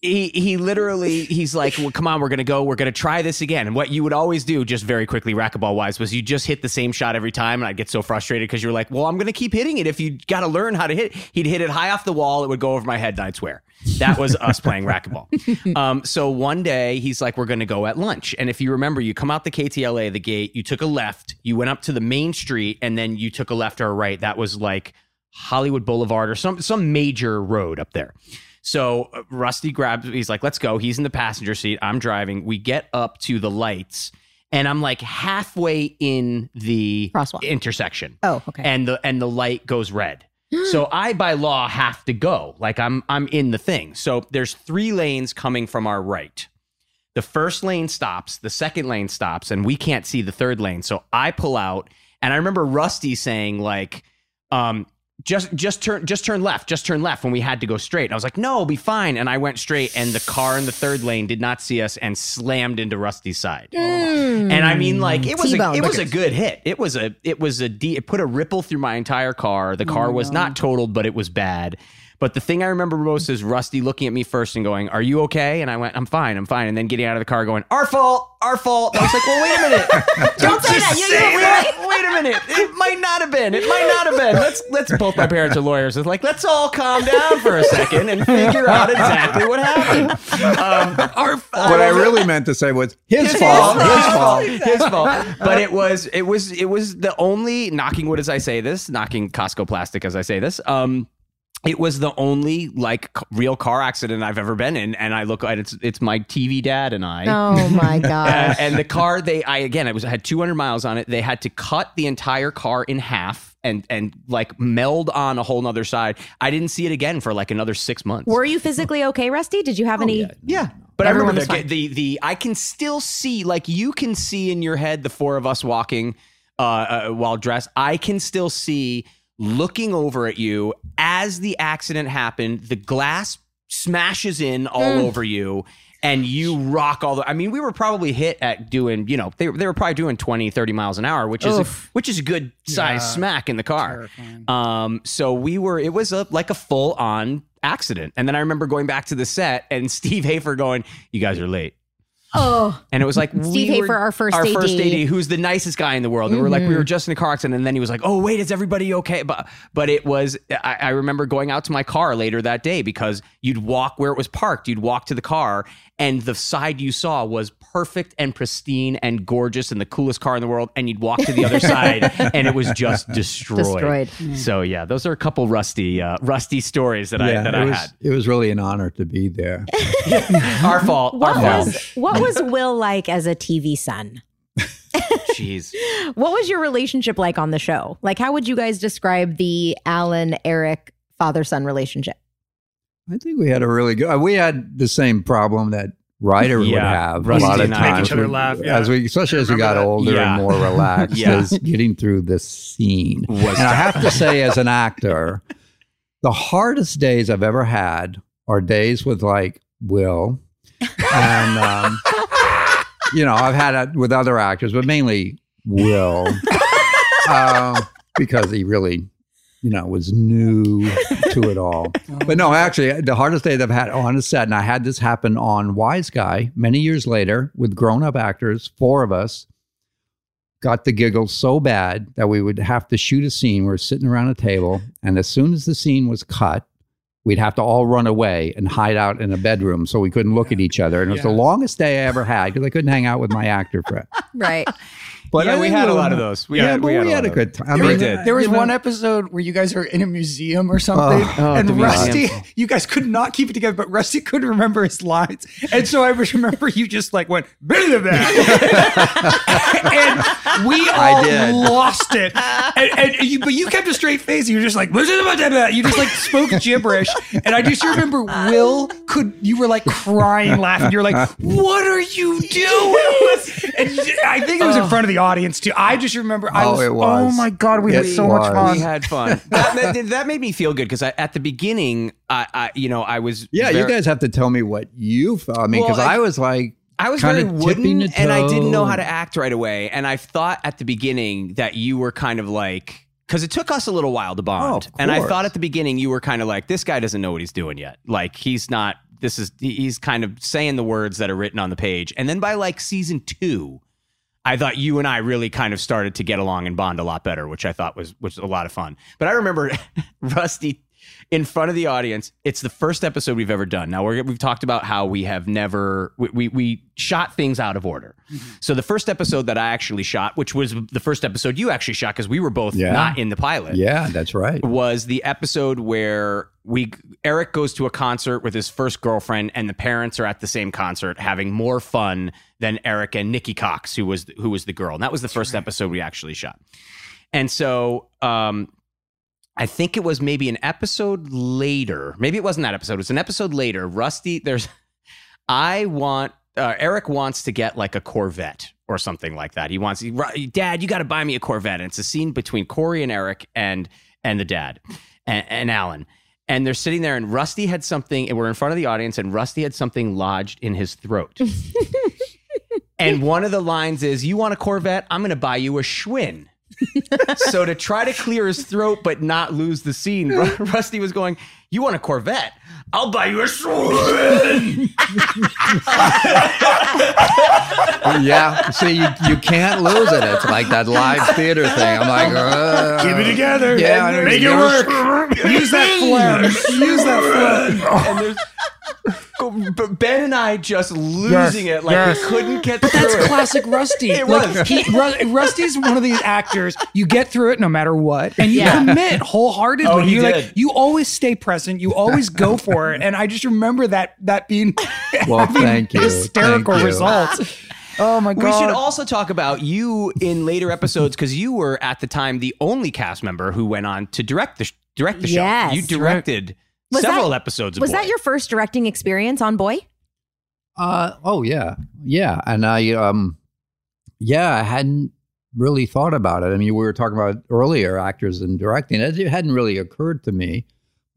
[SPEAKER 1] He, he literally he's like well come on we're gonna go we're gonna try this again. And what you would always do just very quickly racquetball wise was you just hit the same shot every time and I'd get so frustrated because you're like well I'm gonna keep hitting it. If you gotta learn how to hit he'd hit it high off the wall it would go over my head and I'd swear. That was us playing racquetball. Um, so one day he's like we're gonna go at lunch. And if you remember you come out the KTLA the gate you took a left you went up to the main street and then you took a left or a right. That was like Hollywood Boulevard or some some major road up there. So uh, Rusty grabs, he's like, let's go. He's in the passenger seat. I'm driving. We get up to the lights, and I'm like halfway in the
[SPEAKER 2] Crosswalk.
[SPEAKER 1] intersection.
[SPEAKER 2] Oh, okay.
[SPEAKER 1] And the and the light goes red. so I by law have to go. Like I'm I'm in the thing. So there's three lanes coming from our right. The first lane stops, the second lane stops, and we can't see the third lane. So I pull out, and I remember Rusty saying like, um, just just turn just turn left, just turn left when we had to go straight. And I was like, no, be fine. And I went straight, and the car in the third lane did not see us and slammed into Rusty's side. Mm. And I mean, like it was a, it was a good hit. It was a it was a de- it put a ripple through my entire car. The car was mm. not totaled, but it was bad. But the thing I remember most is Rusty looking at me first and going, "Are you okay?" And I went, "I'm fine, I'm fine." And then getting out of the car, going, "Our fault, our fault." And I was like, "Well, wait a minute,
[SPEAKER 2] Don't say that. You- you-
[SPEAKER 1] say
[SPEAKER 2] we-
[SPEAKER 1] that. Wait a minute, it might not have been. It might not have been. Let's let's both my parents are lawyers. It's like let's all calm down for a second and figure out exactly what happened. Um, our
[SPEAKER 5] what I really meant to say was his, fault. His fault.
[SPEAKER 1] his fault. But it was it was it was the only knocking wood as I say this, knocking Costco plastic as I say this. Um it was the only like real car accident I've ever been in, and I look at it's it's my TV dad and I.
[SPEAKER 2] Oh my
[SPEAKER 1] Uh,
[SPEAKER 2] god.
[SPEAKER 1] and the car they I again it was had 200 miles on it. They had to cut the entire car in half and and like meld on a whole nother side. I didn't see it again for like another six months.
[SPEAKER 2] Were you physically okay, Rusty? Did you have any?
[SPEAKER 1] Yeah. But
[SPEAKER 2] Everyone
[SPEAKER 1] I remember
[SPEAKER 2] was
[SPEAKER 1] the, the the I can still see like you can see in your head the four of us walking uh, uh, while dressed. I can still see looking over at you as the accident happened. The glass smashes in all
[SPEAKER 2] Mm.
[SPEAKER 1] over you. And you rock all the. I mean, we were probably hit at doing, you know, they, they were probably doing 20, 30 miles an hour, which is a, which is a good size
[SPEAKER 3] Yeah.
[SPEAKER 1] smack in the car.
[SPEAKER 3] Terrifying.
[SPEAKER 1] Um, so we were, it was a like a full on accident. And then I remember going back to the set and Steve Hafer going, You guys are late.
[SPEAKER 2] Oh,
[SPEAKER 1] And it was like
[SPEAKER 2] Steve
[SPEAKER 1] we were-
[SPEAKER 2] our first
[SPEAKER 1] our
[SPEAKER 2] AD.
[SPEAKER 1] first AD, who's the nicest guy in the world. And we're like, we were mm-hmm. just in a car accident, and then he was like, "Oh wait, is everybody okay?" But but it was. I, I remember going out to my car later that day because you'd walk where it was parked. You'd walk to the car, and the side you saw was perfect and pristine and gorgeous and the coolest car in the world. And you'd walk to the other side, and it was just destroyed.
[SPEAKER 2] destroyed.
[SPEAKER 1] So yeah, those are a couple rusty uh, rusty stories that I that I
[SPEAKER 5] was,
[SPEAKER 1] had.
[SPEAKER 5] It was really an honor to be there.
[SPEAKER 1] Our fault.
[SPEAKER 2] What
[SPEAKER 1] our fault.
[SPEAKER 2] what was Will like as a TV son?
[SPEAKER 1] Jeez.
[SPEAKER 2] What was your relationship like on the show? Like, how would you guys describe the Alan Eric father son relationship?
[SPEAKER 5] I think we had a really good. We had the same problem that Rider would have
[SPEAKER 1] Rusty
[SPEAKER 5] a lot of times.
[SPEAKER 3] each other
[SPEAKER 5] We-
[SPEAKER 3] laugh, yeah.
[SPEAKER 5] As we, especially as we got
[SPEAKER 3] that?
[SPEAKER 5] older
[SPEAKER 1] Yeah.
[SPEAKER 5] and more relaxed,
[SPEAKER 1] Yeah.
[SPEAKER 5] is getting through this scene.
[SPEAKER 1] Was
[SPEAKER 5] and I have to say, as an actor, the hardest days I've ever had are days with like Will, and um, you know, I've had it with other actors, but mainly Will, um, because he really, you know, was new to it all. Oh. But no, actually, the hardest day that I've had oh, on a set, and I had this happen on Wiseguy many years later with grown up actors, four of us got the giggles so bad that we would have to shoot a scene. We're sitting around a table, and as soon as the scene was cut, we'd have to all run away and hide out in a bedroom so we couldn't look at each other. And it was the longest day I ever had because I couldn't hang out with my actor friend.
[SPEAKER 2] Right.
[SPEAKER 5] But
[SPEAKER 1] yeah, we had a lot of those. We
[SPEAKER 5] yeah,
[SPEAKER 1] had,
[SPEAKER 5] but
[SPEAKER 1] we had, a, lot
[SPEAKER 5] a
[SPEAKER 1] of
[SPEAKER 5] good time. I
[SPEAKER 1] We did.
[SPEAKER 3] There was
[SPEAKER 5] you know,
[SPEAKER 3] one episode where you guys are in a museum or something,
[SPEAKER 1] oh, oh
[SPEAKER 3] and
[SPEAKER 1] the
[SPEAKER 3] Rusty,
[SPEAKER 1] museum.
[SPEAKER 3] you guys could not keep it together, but Rusty couldn't remember his lines, and so I just remember you just like went blah, blah, that, and we
[SPEAKER 5] I
[SPEAKER 3] all
[SPEAKER 5] did.
[SPEAKER 3] lost it, and, and you, but you kept a straight face. You were just like you just like spoke gibberish, and I just remember Will could you were like crying, laughing. You're like, what are you doing? And you- I think it was in front of the audience too. I just remember I
[SPEAKER 5] Oh,
[SPEAKER 3] was,
[SPEAKER 5] it oh was.
[SPEAKER 3] oh my god, we had
[SPEAKER 5] It
[SPEAKER 3] so much fun.
[SPEAKER 1] We had fun. that, that, that made me feel good because at the beginning, I, I, you know, I was
[SPEAKER 5] Yeah,
[SPEAKER 1] very-
[SPEAKER 5] you guys have to tell me what you felt. I mean,
[SPEAKER 1] Well,
[SPEAKER 5] because
[SPEAKER 1] I-
[SPEAKER 5] I, was like,
[SPEAKER 1] I was
[SPEAKER 5] kinda
[SPEAKER 1] very wooden, and I didn't know how to act right away. And I thought at the beginning that you were kind of like. Because it took us a little while to oh, bond,
[SPEAKER 5] Oh,
[SPEAKER 1] and I thought at the beginning you were kind of like, "This guy doesn't know what he's doing yet. Like he's not. This is he's kind of saying the words that are written on the page." And then by like season two, I thought you and I really kind of started to get along and bond a lot better, which I thought was was a lot of fun. But I remember Rusty in front of the audience. It's the first episode we've ever done. Now we're, we've talked about how we have never we, we we shot things out of order. Mm-hmm. So the first episode that I actually shot, which was the first episode you actually shot because we were both
[SPEAKER 5] Yeah.
[SPEAKER 1] not in the pilot
[SPEAKER 5] yeah, that's right.
[SPEAKER 1] was the episode where we Eric goes to a concert with his first girlfriend, and the parents are at the same concert having more fun than Eric and Nikki Cox, who was who was the girl. And that was the first episode we actually shot. And so um, I think it was maybe an episode later. Maybe it wasn't that episode. It was an episode later. Rusty, there's I want uh, Eric wants to get like a Corvette or something like that. He wants, Dad, you got to buy me a Corvette. And it's a scene between Corey and Eric and and the dad and, and Alan. And they're sitting there, and Rusty had something, and we're in front of the audience, and Rusty had something lodged in his throat. and one of the lines is, "You want a Corvette? I'm going to buy you a Schwinn." so to try to clear his throat but not lose the scene, Ru- Rusty was going, "You want a Corvette? I'll buy you a Schwinn."
[SPEAKER 5] yeah, see, you, you can't lose it. It's like that live theater thing. I'm like, uh,
[SPEAKER 3] Keep it together.
[SPEAKER 5] Yeah, I know.
[SPEAKER 3] make it work. Use that phlegm. Use that phlegm.
[SPEAKER 1] And there's but Ben and I just losing
[SPEAKER 3] Yes,
[SPEAKER 1] it like
[SPEAKER 3] yes.
[SPEAKER 1] we couldn't get
[SPEAKER 3] But
[SPEAKER 1] through
[SPEAKER 3] that's
[SPEAKER 1] it.
[SPEAKER 3] classic Rusty.
[SPEAKER 1] It
[SPEAKER 3] Like,
[SPEAKER 1] was.
[SPEAKER 3] he, Ru- Rusty's one of these actors. You get through it no matter what, and you
[SPEAKER 2] Yeah.
[SPEAKER 3] commit wholeheartedly.
[SPEAKER 1] Oh, he
[SPEAKER 3] you
[SPEAKER 1] did.
[SPEAKER 3] like you always stay present. You always go for it. And I just remember that that being
[SPEAKER 5] Well,
[SPEAKER 3] having
[SPEAKER 5] thank you.
[SPEAKER 3] hysterical
[SPEAKER 5] Thank you.
[SPEAKER 3] results. Oh my god!
[SPEAKER 1] We should also talk about you in later episodes because you were at the time the only cast member who went on to direct the sh- direct the show. You directed
[SPEAKER 2] Was
[SPEAKER 1] several
[SPEAKER 2] that-
[SPEAKER 1] episodes. Of
[SPEAKER 2] Was
[SPEAKER 1] Boy.
[SPEAKER 2] that your first directing experience on Boy?
[SPEAKER 5] Uh, oh yeah, yeah, and I um, yeah, I hadn't really thought about it. I mean, we were talking about earlier actors and directing. It hadn't really occurred to me,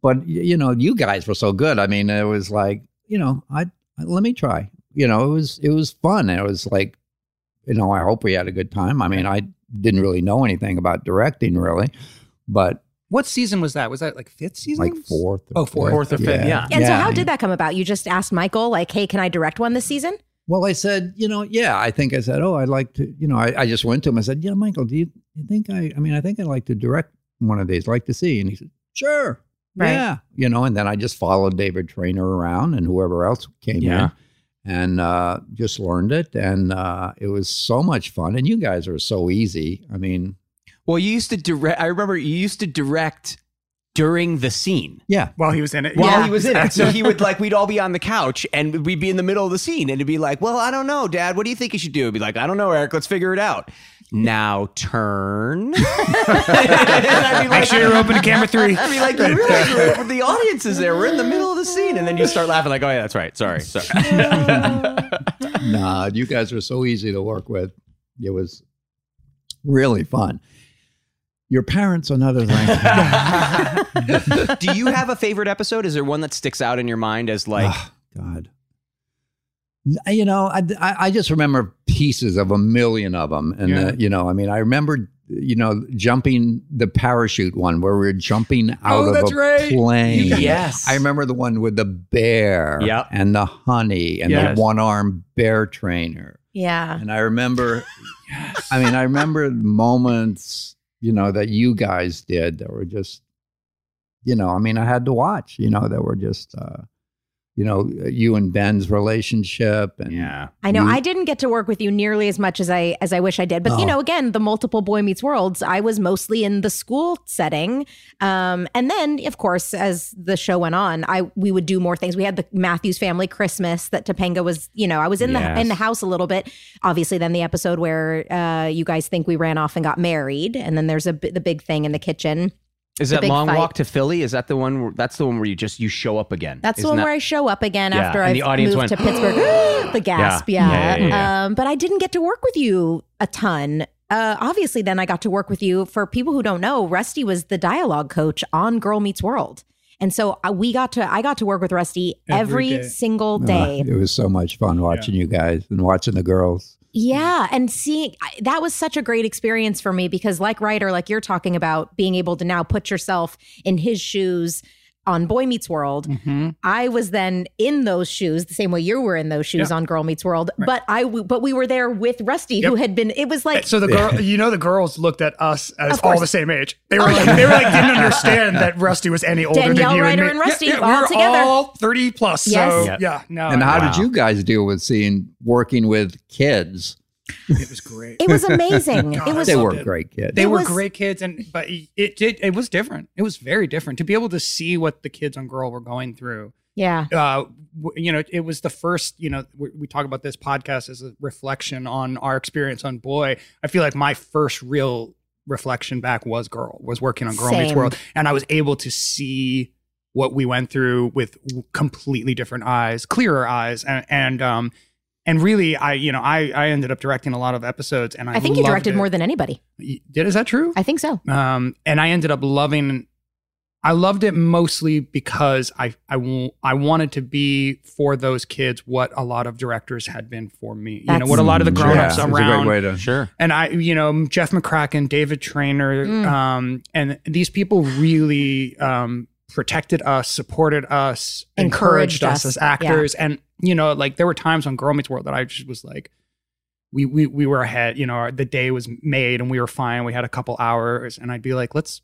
[SPEAKER 5] but you know, you guys were so good. I mean, it was like, you know, I let me try. You know, it was it was fun. It was like, you know, I hope we had a good time. I mean, I didn't really know anything about directing really, but
[SPEAKER 3] What season was that? Was that like fifth season?
[SPEAKER 5] like fourth.
[SPEAKER 3] Oh, fourth.
[SPEAKER 1] Fourth or fifth, yeah.
[SPEAKER 2] And so, how did that come about? You just asked Michael, like, "Hey, can I direct one this season?"
[SPEAKER 5] Well, I said, you know, yeah, I think I said, oh, I'd like to, you know, I, I just went to him. I said, yeah, Michael, do you, you think I, I mean, I think I'd like to direct one of these, like to see. And he said, sure.
[SPEAKER 2] Right.
[SPEAKER 5] Yeah. You know, and then I just followed David Trainer around and whoever else came
[SPEAKER 1] Yeah.
[SPEAKER 5] in and uh, just learned it. And uh, it was so much fun. And you guys are so easy. I mean,
[SPEAKER 1] Well, you used to direct. I remember you used to direct during the scene
[SPEAKER 5] yeah.
[SPEAKER 3] While he was in it.
[SPEAKER 1] while
[SPEAKER 2] Yeah.
[SPEAKER 1] he was in it. So he would like we'd all be on the couch and we'd be in the middle of the scene and it'd be like, "Well, I don't know, Dad. What do you think you should do?" It'd be like, "I don't know, Eric. Let's figure it out." Now turn. And I'd be
[SPEAKER 3] Make sure you're open to camera three.
[SPEAKER 1] I'd be like, "You realize the audience is there. We're in the middle of the scene," and then you start laughing like, "Oh yeah, that's right. Sorry, sorry."
[SPEAKER 5] nah, you guys are so easy to work with. It was really fun. Your parents, another thing.
[SPEAKER 1] do you have a favorite episode? Is there one that sticks out in your mind as like?
[SPEAKER 5] Oh, God. You know, I, I I just remember pieces of a million of them, and
[SPEAKER 3] Yeah.
[SPEAKER 5] uh, you know, I mean, I remember, you know, jumping the parachute one where we are jumping out
[SPEAKER 3] Oh,
[SPEAKER 5] of
[SPEAKER 3] that's
[SPEAKER 5] a
[SPEAKER 3] right.
[SPEAKER 5] plane.
[SPEAKER 1] Yes.
[SPEAKER 5] I remember the one with the bear,
[SPEAKER 1] Yep.
[SPEAKER 5] and the honey, and
[SPEAKER 3] Yes.
[SPEAKER 5] the one-armed bear trainer.
[SPEAKER 2] Yeah.
[SPEAKER 5] And I remember, I mean, I remember moments, you know, that you guys did that were just, you know, I mean, I had to watch, you know, that were just, uh, you know, you and Ben's relationship, and
[SPEAKER 1] Yeah.
[SPEAKER 2] I know
[SPEAKER 5] You-
[SPEAKER 2] I didn't get to work with you nearly as much as I as I wish I did, but you
[SPEAKER 5] Oh.
[SPEAKER 2] know, again, the multiple Boy Meets Worlds, I was mostly in the school setting, um, and then of course, as the show went on, I we would do more things. We had the Matthews Family Christmas that Topanga was, you know, I was in
[SPEAKER 1] Yes.
[SPEAKER 2] the in the house a little bit. Obviously, then the episode where uh, you guys think we ran off and got married, and then there's a the big thing in the kitchen.
[SPEAKER 1] Is that long
[SPEAKER 2] fight.
[SPEAKER 1] walk to Philly? Is that the one? Where, that's the one where you just you show up again.
[SPEAKER 2] That's the
[SPEAKER 1] Isn't
[SPEAKER 2] one
[SPEAKER 1] that-
[SPEAKER 2] where I show up again
[SPEAKER 1] Yeah,
[SPEAKER 2] after I
[SPEAKER 1] the
[SPEAKER 2] moved
[SPEAKER 1] went,
[SPEAKER 2] to Pittsburgh. the gasp,
[SPEAKER 1] Yeah.
[SPEAKER 2] yeah.
[SPEAKER 1] Yeah, yeah, yeah.
[SPEAKER 2] Um, but I didn't get to work with you a ton. Uh, obviously, then I got to work with you. For people who don't know, Rusty was the dialogue coach on Girl Meets World, and so uh, we got to. I got to work with Rusty
[SPEAKER 3] Every
[SPEAKER 2] every,
[SPEAKER 3] day.
[SPEAKER 2] single
[SPEAKER 5] uh,
[SPEAKER 2] day.
[SPEAKER 5] it was so much fun watching you guys and watching the girls.
[SPEAKER 2] Yeah, and seeing that was such a great experience for me because, like Rider, like you're talking about, being able to now put yourself in his shoes on Boy Meets World.
[SPEAKER 3] Mm-hmm.
[SPEAKER 2] I was then in those shoes, the same way you were in those shoes
[SPEAKER 3] Yeah.
[SPEAKER 2] on Girl Meets World. But I, w- but we were there with Rusty, who had been. It was like
[SPEAKER 3] So the girl, you know, the girls looked at us as all the same age. They were like, they were like, didn't understand that Rusty was any older
[SPEAKER 2] Danielle
[SPEAKER 3] than you
[SPEAKER 2] Rider
[SPEAKER 3] and,
[SPEAKER 2] and. Rusty
[SPEAKER 3] yeah,
[SPEAKER 2] all
[SPEAKER 3] we were
[SPEAKER 2] together.
[SPEAKER 3] all thirty plus.
[SPEAKER 2] Yes.
[SPEAKER 3] So
[SPEAKER 1] Yeah.
[SPEAKER 3] yeah, no,
[SPEAKER 5] and how
[SPEAKER 1] wow.
[SPEAKER 5] did you guys deal with seeing working with kids?
[SPEAKER 3] It was great.
[SPEAKER 2] it was amazing.
[SPEAKER 3] God,
[SPEAKER 2] it was
[SPEAKER 5] They were
[SPEAKER 3] it.
[SPEAKER 5] great kids.
[SPEAKER 3] They
[SPEAKER 2] It
[SPEAKER 3] were
[SPEAKER 2] was-
[SPEAKER 3] great kids, and but it did. It was different. It was very different to be able to see what the kids on Girl were going through.
[SPEAKER 2] yeah.
[SPEAKER 3] Uh, you know, it was the first. You know, we, we talk about this podcast as a reflection on our experience on Boy. I feel like my first real reflection back was Girl. Was working on Girl Meets World, and I was able to see what we went through with completely different eyes, clearer eyes, and and um. And really, I you know I I ended up directing a lot of episodes, and I,
[SPEAKER 2] I think you directed
[SPEAKER 3] it.
[SPEAKER 2] more than anybody.
[SPEAKER 3] Did is that true?
[SPEAKER 2] I think so.
[SPEAKER 3] um, and I ended up loving. I loved it mostly because I I, w- I wanted to be for those kids what a lot of directors had been for me. You know what a lot of the
[SPEAKER 5] Mm,
[SPEAKER 3] grown
[SPEAKER 5] yeah,
[SPEAKER 3] ups
[SPEAKER 5] it's a
[SPEAKER 3] around.
[SPEAKER 5] great way to
[SPEAKER 1] Sure.
[SPEAKER 3] and I, you know, Jeff McCracken, David Trainer,
[SPEAKER 2] Mm.
[SPEAKER 3] um, and these people really um, protected us, supported us,
[SPEAKER 2] Encouraged
[SPEAKER 3] encouraged, us,
[SPEAKER 2] us,
[SPEAKER 3] as actors. And you know, like there were times on Girl Meets World that I just was like, we we we were ahead. You know, our, the day was made and we were fine. We had a couple hours, and I'd be like, let's.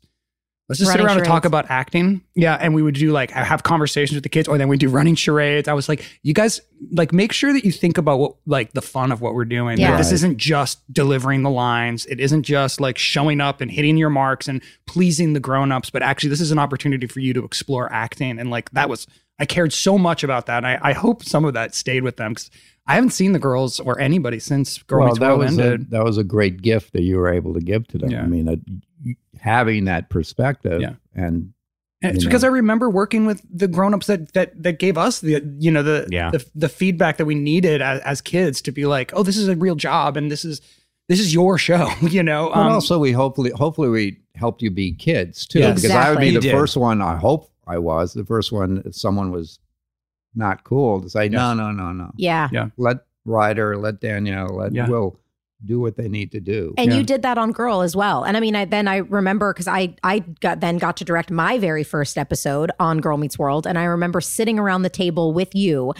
[SPEAKER 3] Let's just
[SPEAKER 2] Running
[SPEAKER 3] sit around and talk about acting. Yeah. And we would do like have conversations with the kids, or then we'd do running charades. I was like, you guys like make sure that you think about what like the fun of what we're doing.
[SPEAKER 2] Yeah.
[SPEAKER 3] Like, this isn't just delivering the lines. It isn't just like showing up and hitting your marks and pleasing the grown-ups, but actually this is an opportunity for you to explore acting. And like that was I cared so much about that. And I, I hope some of that stayed with them because I haven't seen the girls or anybody since Girl
[SPEAKER 5] well,
[SPEAKER 3] Meets
[SPEAKER 5] that
[SPEAKER 3] World
[SPEAKER 5] was a, that was a great gift that you were able to give to them.
[SPEAKER 3] Yeah.
[SPEAKER 5] I mean, that having that perspective
[SPEAKER 3] Yeah.
[SPEAKER 5] and
[SPEAKER 3] And it's because. I remember working with the grown-ups that that that gave us the you know the
[SPEAKER 1] Yeah.
[SPEAKER 3] the, the feedback that we needed as, as kids to be like, oh, this is a real job and this is this is your show, you know.
[SPEAKER 5] But
[SPEAKER 3] Um,
[SPEAKER 5] also, we hopefully hopefully we helped you be kids too,
[SPEAKER 3] Yeah,
[SPEAKER 5] because I would be
[SPEAKER 3] You
[SPEAKER 5] the
[SPEAKER 3] did.
[SPEAKER 5] first one. I hope I was the first one. If someone was not cool, to say no, no, no, no.
[SPEAKER 2] Yeah. yeah.
[SPEAKER 5] Let Rider, let Danielle, let
[SPEAKER 3] Yeah.
[SPEAKER 5] Will do what they need to do.
[SPEAKER 2] And
[SPEAKER 3] Yeah.
[SPEAKER 2] you did that on Girl as well. And I mean, I then I remember because I I got then got to direct my very first episode on Girl Meets World, and I remember sitting around the table with you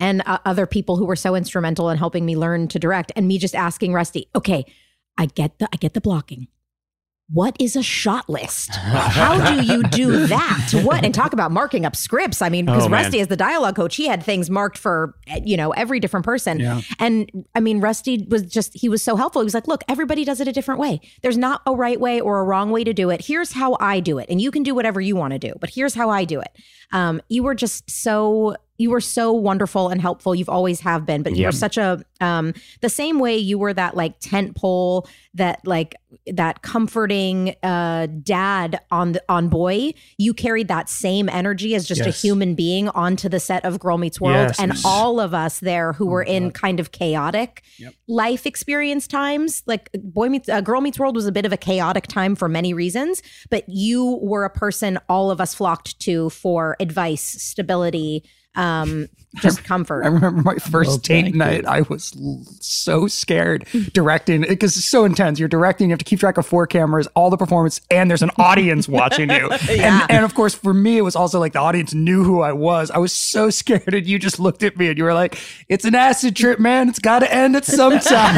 [SPEAKER 2] and uh, other people who were so instrumental in helping me learn to direct, and me just asking Rusty, okay, I get the I get the blocking. What is a shot list? How do you do that? What and talk about marking up scripts? I mean, because
[SPEAKER 1] Oh.
[SPEAKER 2] Rusty, as the dialogue coach, he had things marked for you know every different person.
[SPEAKER 3] Yeah.
[SPEAKER 2] And I mean, Rusty was just, he was so helpful. He was like, look, everybody does it a different way. There's not a right way or a wrong way to do it. Here's how I do it. And you can do whatever you want to do, but here's how I do it. Um, you were just so, you were so wonderful and helpful. You've always have been, but you
[SPEAKER 1] Yep.
[SPEAKER 2] were such a, um, the same way you were that like tent pole, that like, that comforting uh dad on the on boy you carried that same energy as just a human being onto the set of girl meets world
[SPEAKER 3] Yes.
[SPEAKER 2] and all of us there who were in kind of chaotic life experience times like boy meets uh, girl meets world was a bit of a chaotic time for many reasons but you were a person all of us flocked to for advice stability um just comfort
[SPEAKER 3] I remember my first
[SPEAKER 5] Well,
[SPEAKER 3] date night.
[SPEAKER 5] you.
[SPEAKER 3] I was l- so scared directing because it's so intense. You're directing, you have to keep track of four cameras, all the performance, and there's an audience watching you. and, and of course, for me, it was also like the audience knew who I was. I was so scared, and you just looked at me and you were like, "It's an acid trip, man. It's got to end at some time."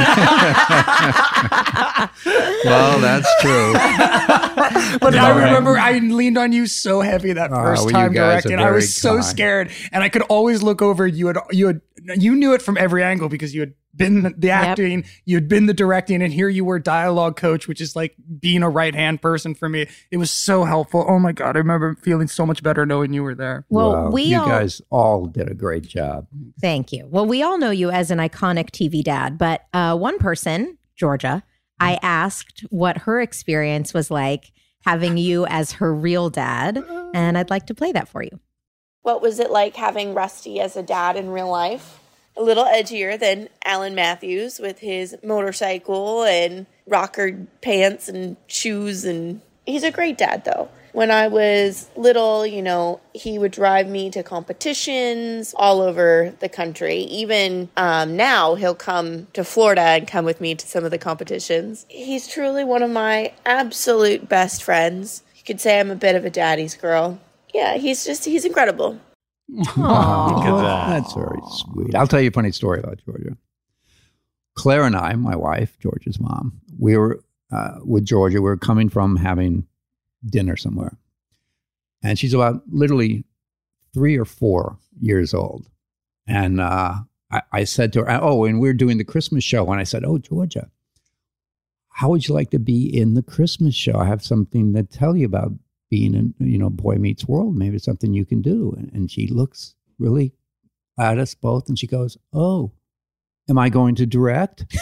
[SPEAKER 5] well, that's true.
[SPEAKER 3] but I
[SPEAKER 5] All right.
[SPEAKER 3] remember I leaned on you so heavy that
[SPEAKER 5] Oh,
[SPEAKER 3] first
[SPEAKER 5] well,
[SPEAKER 3] time directing. I was so
[SPEAKER 5] kind.
[SPEAKER 3] scared, and I could always look over. You had you had you knew it from every angle because you had been the- the acting, you had been the directing, and here you were dialogue coach, which is like being a right hand person for me. It was so helpful. Oh my god, I remember feeling so much better knowing you were there.
[SPEAKER 2] well
[SPEAKER 5] Wow,
[SPEAKER 2] we
[SPEAKER 5] you
[SPEAKER 2] all
[SPEAKER 5] guys all did a great job.
[SPEAKER 2] Thank you. Well, we all know you as an iconic TV dad, but uh, one person, Georgia, I asked what her experience was like having you as her real dad, and I'd like to play that for you.
[SPEAKER 8] What was it like having Rusty as a dad in real life? A little edgier than Alan Matthews with his motorcycle and rocker pants and shoes and he's a great dad though. When I was little, you know, he would drive me to competitions all over the country. Even um, now, he'll come to Florida and come with me to some of the competitions. He's truly one of my absolute best friends. You could say I'm a bit of a daddy's girl. Yeah, he's just, he's incredible.
[SPEAKER 5] Oh, that's very sweet. I'll tell you a funny story about Georgia. Claire and I, my wife, Georgia's mom, we were uh, with Georgia. We were coming from having dinner somewhere. And she's about literally three or four years old. And uh, I, I said to her, Oh, and we're doing the Christmas show. And I said, Oh, Georgia, how would you like to be in the Christmas show? I have something to tell you about being in, you know, Boy Meets World. Maybe it's something you can do. And, and she looks really at us both and she goes, Oh, am I going to direct?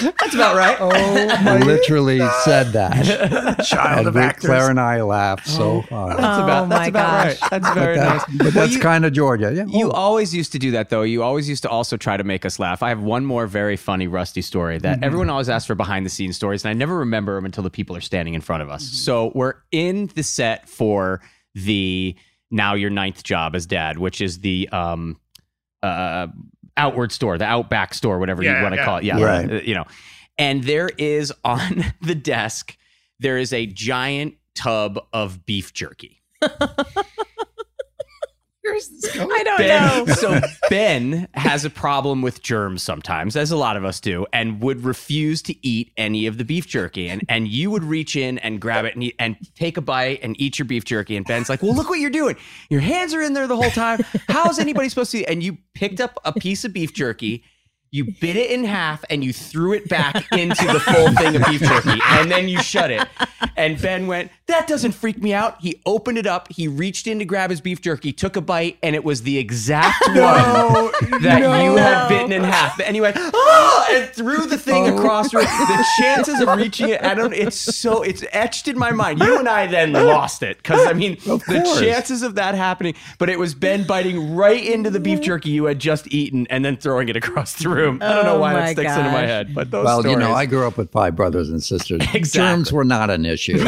[SPEAKER 1] That's about right.
[SPEAKER 3] Oh
[SPEAKER 5] I literally said that.
[SPEAKER 3] child
[SPEAKER 5] and
[SPEAKER 3] of
[SPEAKER 5] we-
[SPEAKER 3] actors.
[SPEAKER 5] Claire and I laughed so hard.
[SPEAKER 1] That's
[SPEAKER 2] Oh
[SPEAKER 1] about, that's
[SPEAKER 2] my
[SPEAKER 1] about
[SPEAKER 2] gosh.
[SPEAKER 1] right. That's
[SPEAKER 5] But
[SPEAKER 1] very nice.
[SPEAKER 5] but that's
[SPEAKER 1] you-
[SPEAKER 5] kind of Georgia. Yeah.
[SPEAKER 1] You
[SPEAKER 5] Oh,
[SPEAKER 1] always used to do that, though. You always used to also try to make us laugh. I have one more very funny Rusty story that everyone always asks for behind the scenes stories, and I never remember them until the people are standing in front of us. So we're in the set for the now your ninth job as dad, which is the um, uh, outward store, the outback store, whatever you want to
[SPEAKER 3] yeah.
[SPEAKER 1] call it. Yeah,
[SPEAKER 5] Right.
[SPEAKER 1] uh, you know. And there is on the desk, there is a giant tub of beef jerky.
[SPEAKER 3] Where's this going?
[SPEAKER 2] I don't
[SPEAKER 1] Ben,
[SPEAKER 2] know.
[SPEAKER 1] so Ben has a problem with germs sometimes, as a lot of us do, and would refuse to eat any of the beef jerky. And and you would reach in and grab it and eat, and take a bite and eat your beef jerky. And Ben's like, "Well, look what you're doing. Your hands are in there the whole time. How is anybody supposed to?" Eat? And you picked up a piece of beef jerky. You bit it in half and you threw it back into the full thing of beef jerky, and then you shut it. And Ben went, That doesn't freak me out. He opened it up. He reached in to grab his beef jerky, took a bite, and it was the exact one that you had bitten in half. And he went, Oh, and threw the thing oh. across. The, the chances of reaching it, I don't, it's so, it's etched in my mind. You and I then lost it. Because, I mean, the chances of that happening, but it was Ben biting right into the beef jerky you had just eaten and then throwing it across the room. I don't know
[SPEAKER 2] Oh
[SPEAKER 1] why
[SPEAKER 2] my
[SPEAKER 1] that sticks into my head, but those
[SPEAKER 5] Well,
[SPEAKER 1] stories.
[SPEAKER 5] you know, I grew up with five brothers and sisters.
[SPEAKER 1] Exactly.
[SPEAKER 5] Germs were not an issue. You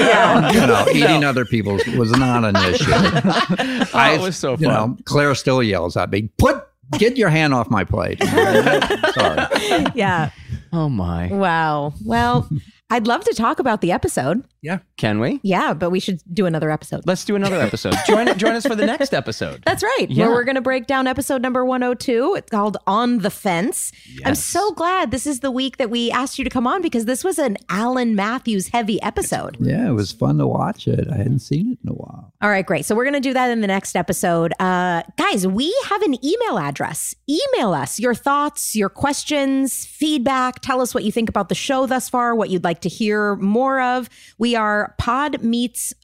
[SPEAKER 5] know, eating other people's was not an issue.
[SPEAKER 1] oh, it was so fun.
[SPEAKER 5] You know, Claire still yells at me, "Put, get your hand off my plate." Sorry.
[SPEAKER 2] yeah.
[SPEAKER 1] oh my.
[SPEAKER 2] Wow. Well, I'd love to talk about the episode. Yeah.
[SPEAKER 1] Can we?
[SPEAKER 2] Yeah, but we should do another episode.
[SPEAKER 1] Let's do another episode. join join us for the next episode.
[SPEAKER 2] That's right.
[SPEAKER 1] Yeah.
[SPEAKER 2] Where we're going to break down episode number 102. It's called On the Fence. I'm so glad this is the week that we asked you to come on because this was an Alan Matthews heavy episode.
[SPEAKER 5] Yeah, it was fun to watch it. I hadn't seen it in a while.
[SPEAKER 2] All right, great. So we're going to do that in the next episode. Uh, guys, we have an email address. Email us your thoughts, your questions, feedback. Tell us what you think about the show thus far, what you'd like to hear more of. We are Pod Meets.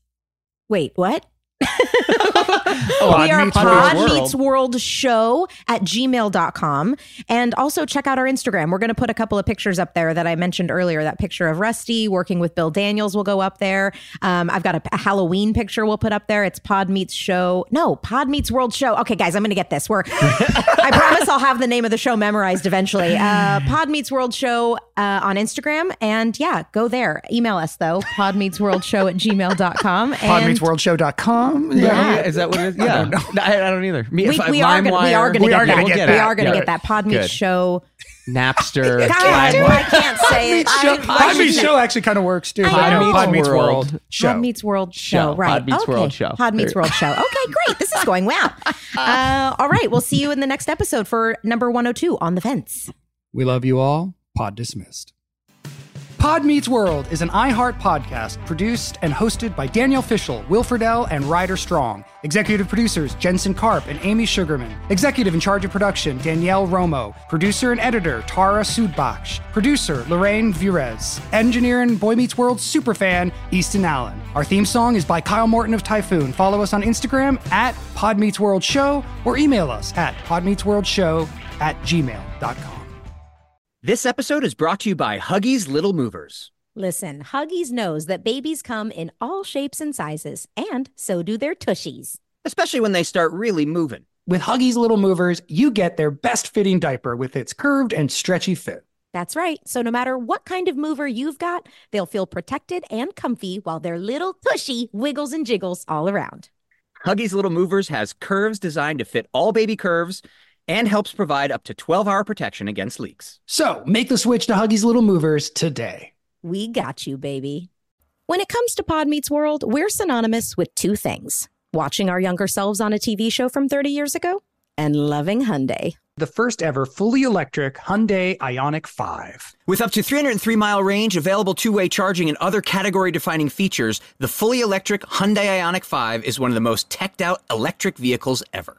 [SPEAKER 2] Wait, what? We are
[SPEAKER 3] Meets
[SPEAKER 2] Pod
[SPEAKER 1] World.
[SPEAKER 2] Meets World Show at gmail.com. And also check out our Instagram. We're going to put a couple of pictures up there that I mentioned earlier. That picture of Rusty working with Bill Daniels will go up there. Um, I've got a, a Halloween picture we'll put up there. It's Pod Meets Show. No, Pod Meets World Show. Okay, guys, I'm going to get this. We're, I promise I'll have the name of the show memorized eventually. Uh, Pod Meets World Show uh, on Instagram. And yeah, go there. Email us though, podmeetsworldshow at gmail.com. And
[SPEAKER 3] Podmeetsworldshow.com.
[SPEAKER 2] Yeah.
[SPEAKER 1] Is that what it is? Yeah. I don't know. I, I don't either. Me,
[SPEAKER 2] we, we are gonna, we are gonna
[SPEAKER 3] We
[SPEAKER 2] get
[SPEAKER 3] are
[SPEAKER 2] that.
[SPEAKER 3] gonna get
[SPEAKER 2] we are gonna get that Pod Meets
[SPEAKER 1] Good.
[SPEAKER 2] Show.
[SPEAKER 1] Napster.
[SPEAKER 2] God, I can't say it. I- I
[SPEAKER 3] Pod Meets Show actually kind of works too.
[SPEAKER 2] I know.
[SPEAKER 3] Pod Meets
[SPEAKER 1] World.
[SPEAKER 3] World Show.
[SPEAKER 2] Pod Meets World Show,
[SPEAKER 1] Show.
[SPEAKER 2] right?
[SPEAKER 1] Pod Meets
[SPEAKER 2] okay.
[SPEAKER 1] World Show.
[SPEAKER 2] Pod Meets World Show. Okay, great. This is going well. Uh, all right, we'll see you in the next episode for number 102 on the fence.
[SPEAKER 3] We love you all. Pod dismissed. Pod Meets World is an iHeart podcast produced and hosted by Danielle Fishel, Will and Rider Strong. Executive producers Jensen Karp and Amy Sugarman. Executive in charge of production Danielle Romo. Producer and editor Tara Sudbakken. Producer Lorraine Vires. Engineer and Boy Meets World superfan Easton Allen. Our theme song is by Kyle Morton of Typhoon. Follow us on Instagram at Pod Meets World Show or email us at podmeetsworldshow at gmail.com.
[SPEAKER 6] This episode is brought to you by Huggies Little Movers.
[SPEAKER 2] Listen, Huggies knows that babies come in all shapes and sizes, and so do their tushies.
[SPEAKER 6] especially when they start really moving.
[SPEAKER 3] With Huggies Little Movers, you get their best fitting diaper with its curved and stretchy fit.
[SPEAKER 2] That's right. So no matter what kind of mover you've got, they'll feel protected and comfy while their little tushy wiggles and jiggles all around.
[SPEAKER 6] Huggies Little Movers has curves designed to fit all baby curves and helps provide up to 12 hour protection against leaks.
[SPEAKER 3] So make the switch to Huggies Little Movers today.
[SPEAKER 2] We got you, baby. When it comes to Pod Meets World, we're synonymous with two things watching our younger selves on a TV show from 30 years ago and loving Hyundai.
[SPEAKER 3] The first ever fully electric Hyundai Ioniq 5.
[SPEAKER 6] With up to 303 mile range, available two way charging, and other category defining features, the fully electric Hyundai Ioniq 5 is one of the most teched out electric vehicles ever.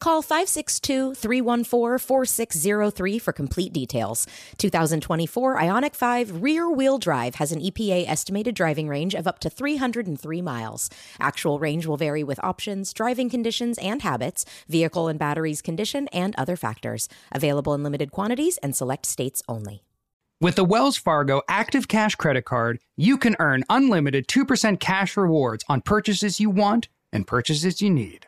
[SPEAKER 2] Call 562 314 4603 for complete details. 2024 Ioniq 5 rear wheel drive has an EPA estimated driving range of up to 303 miles. Actual range will vary with options, driving conditions and habits, vehicle and batteries condition, and other factors. Available in limited quantities and select states only.
[SPEAKER 3] With the Wells Fargo Active Cash Credit Card, you can earn unlimited 2% cash rewards on purchases you want and purchases you need.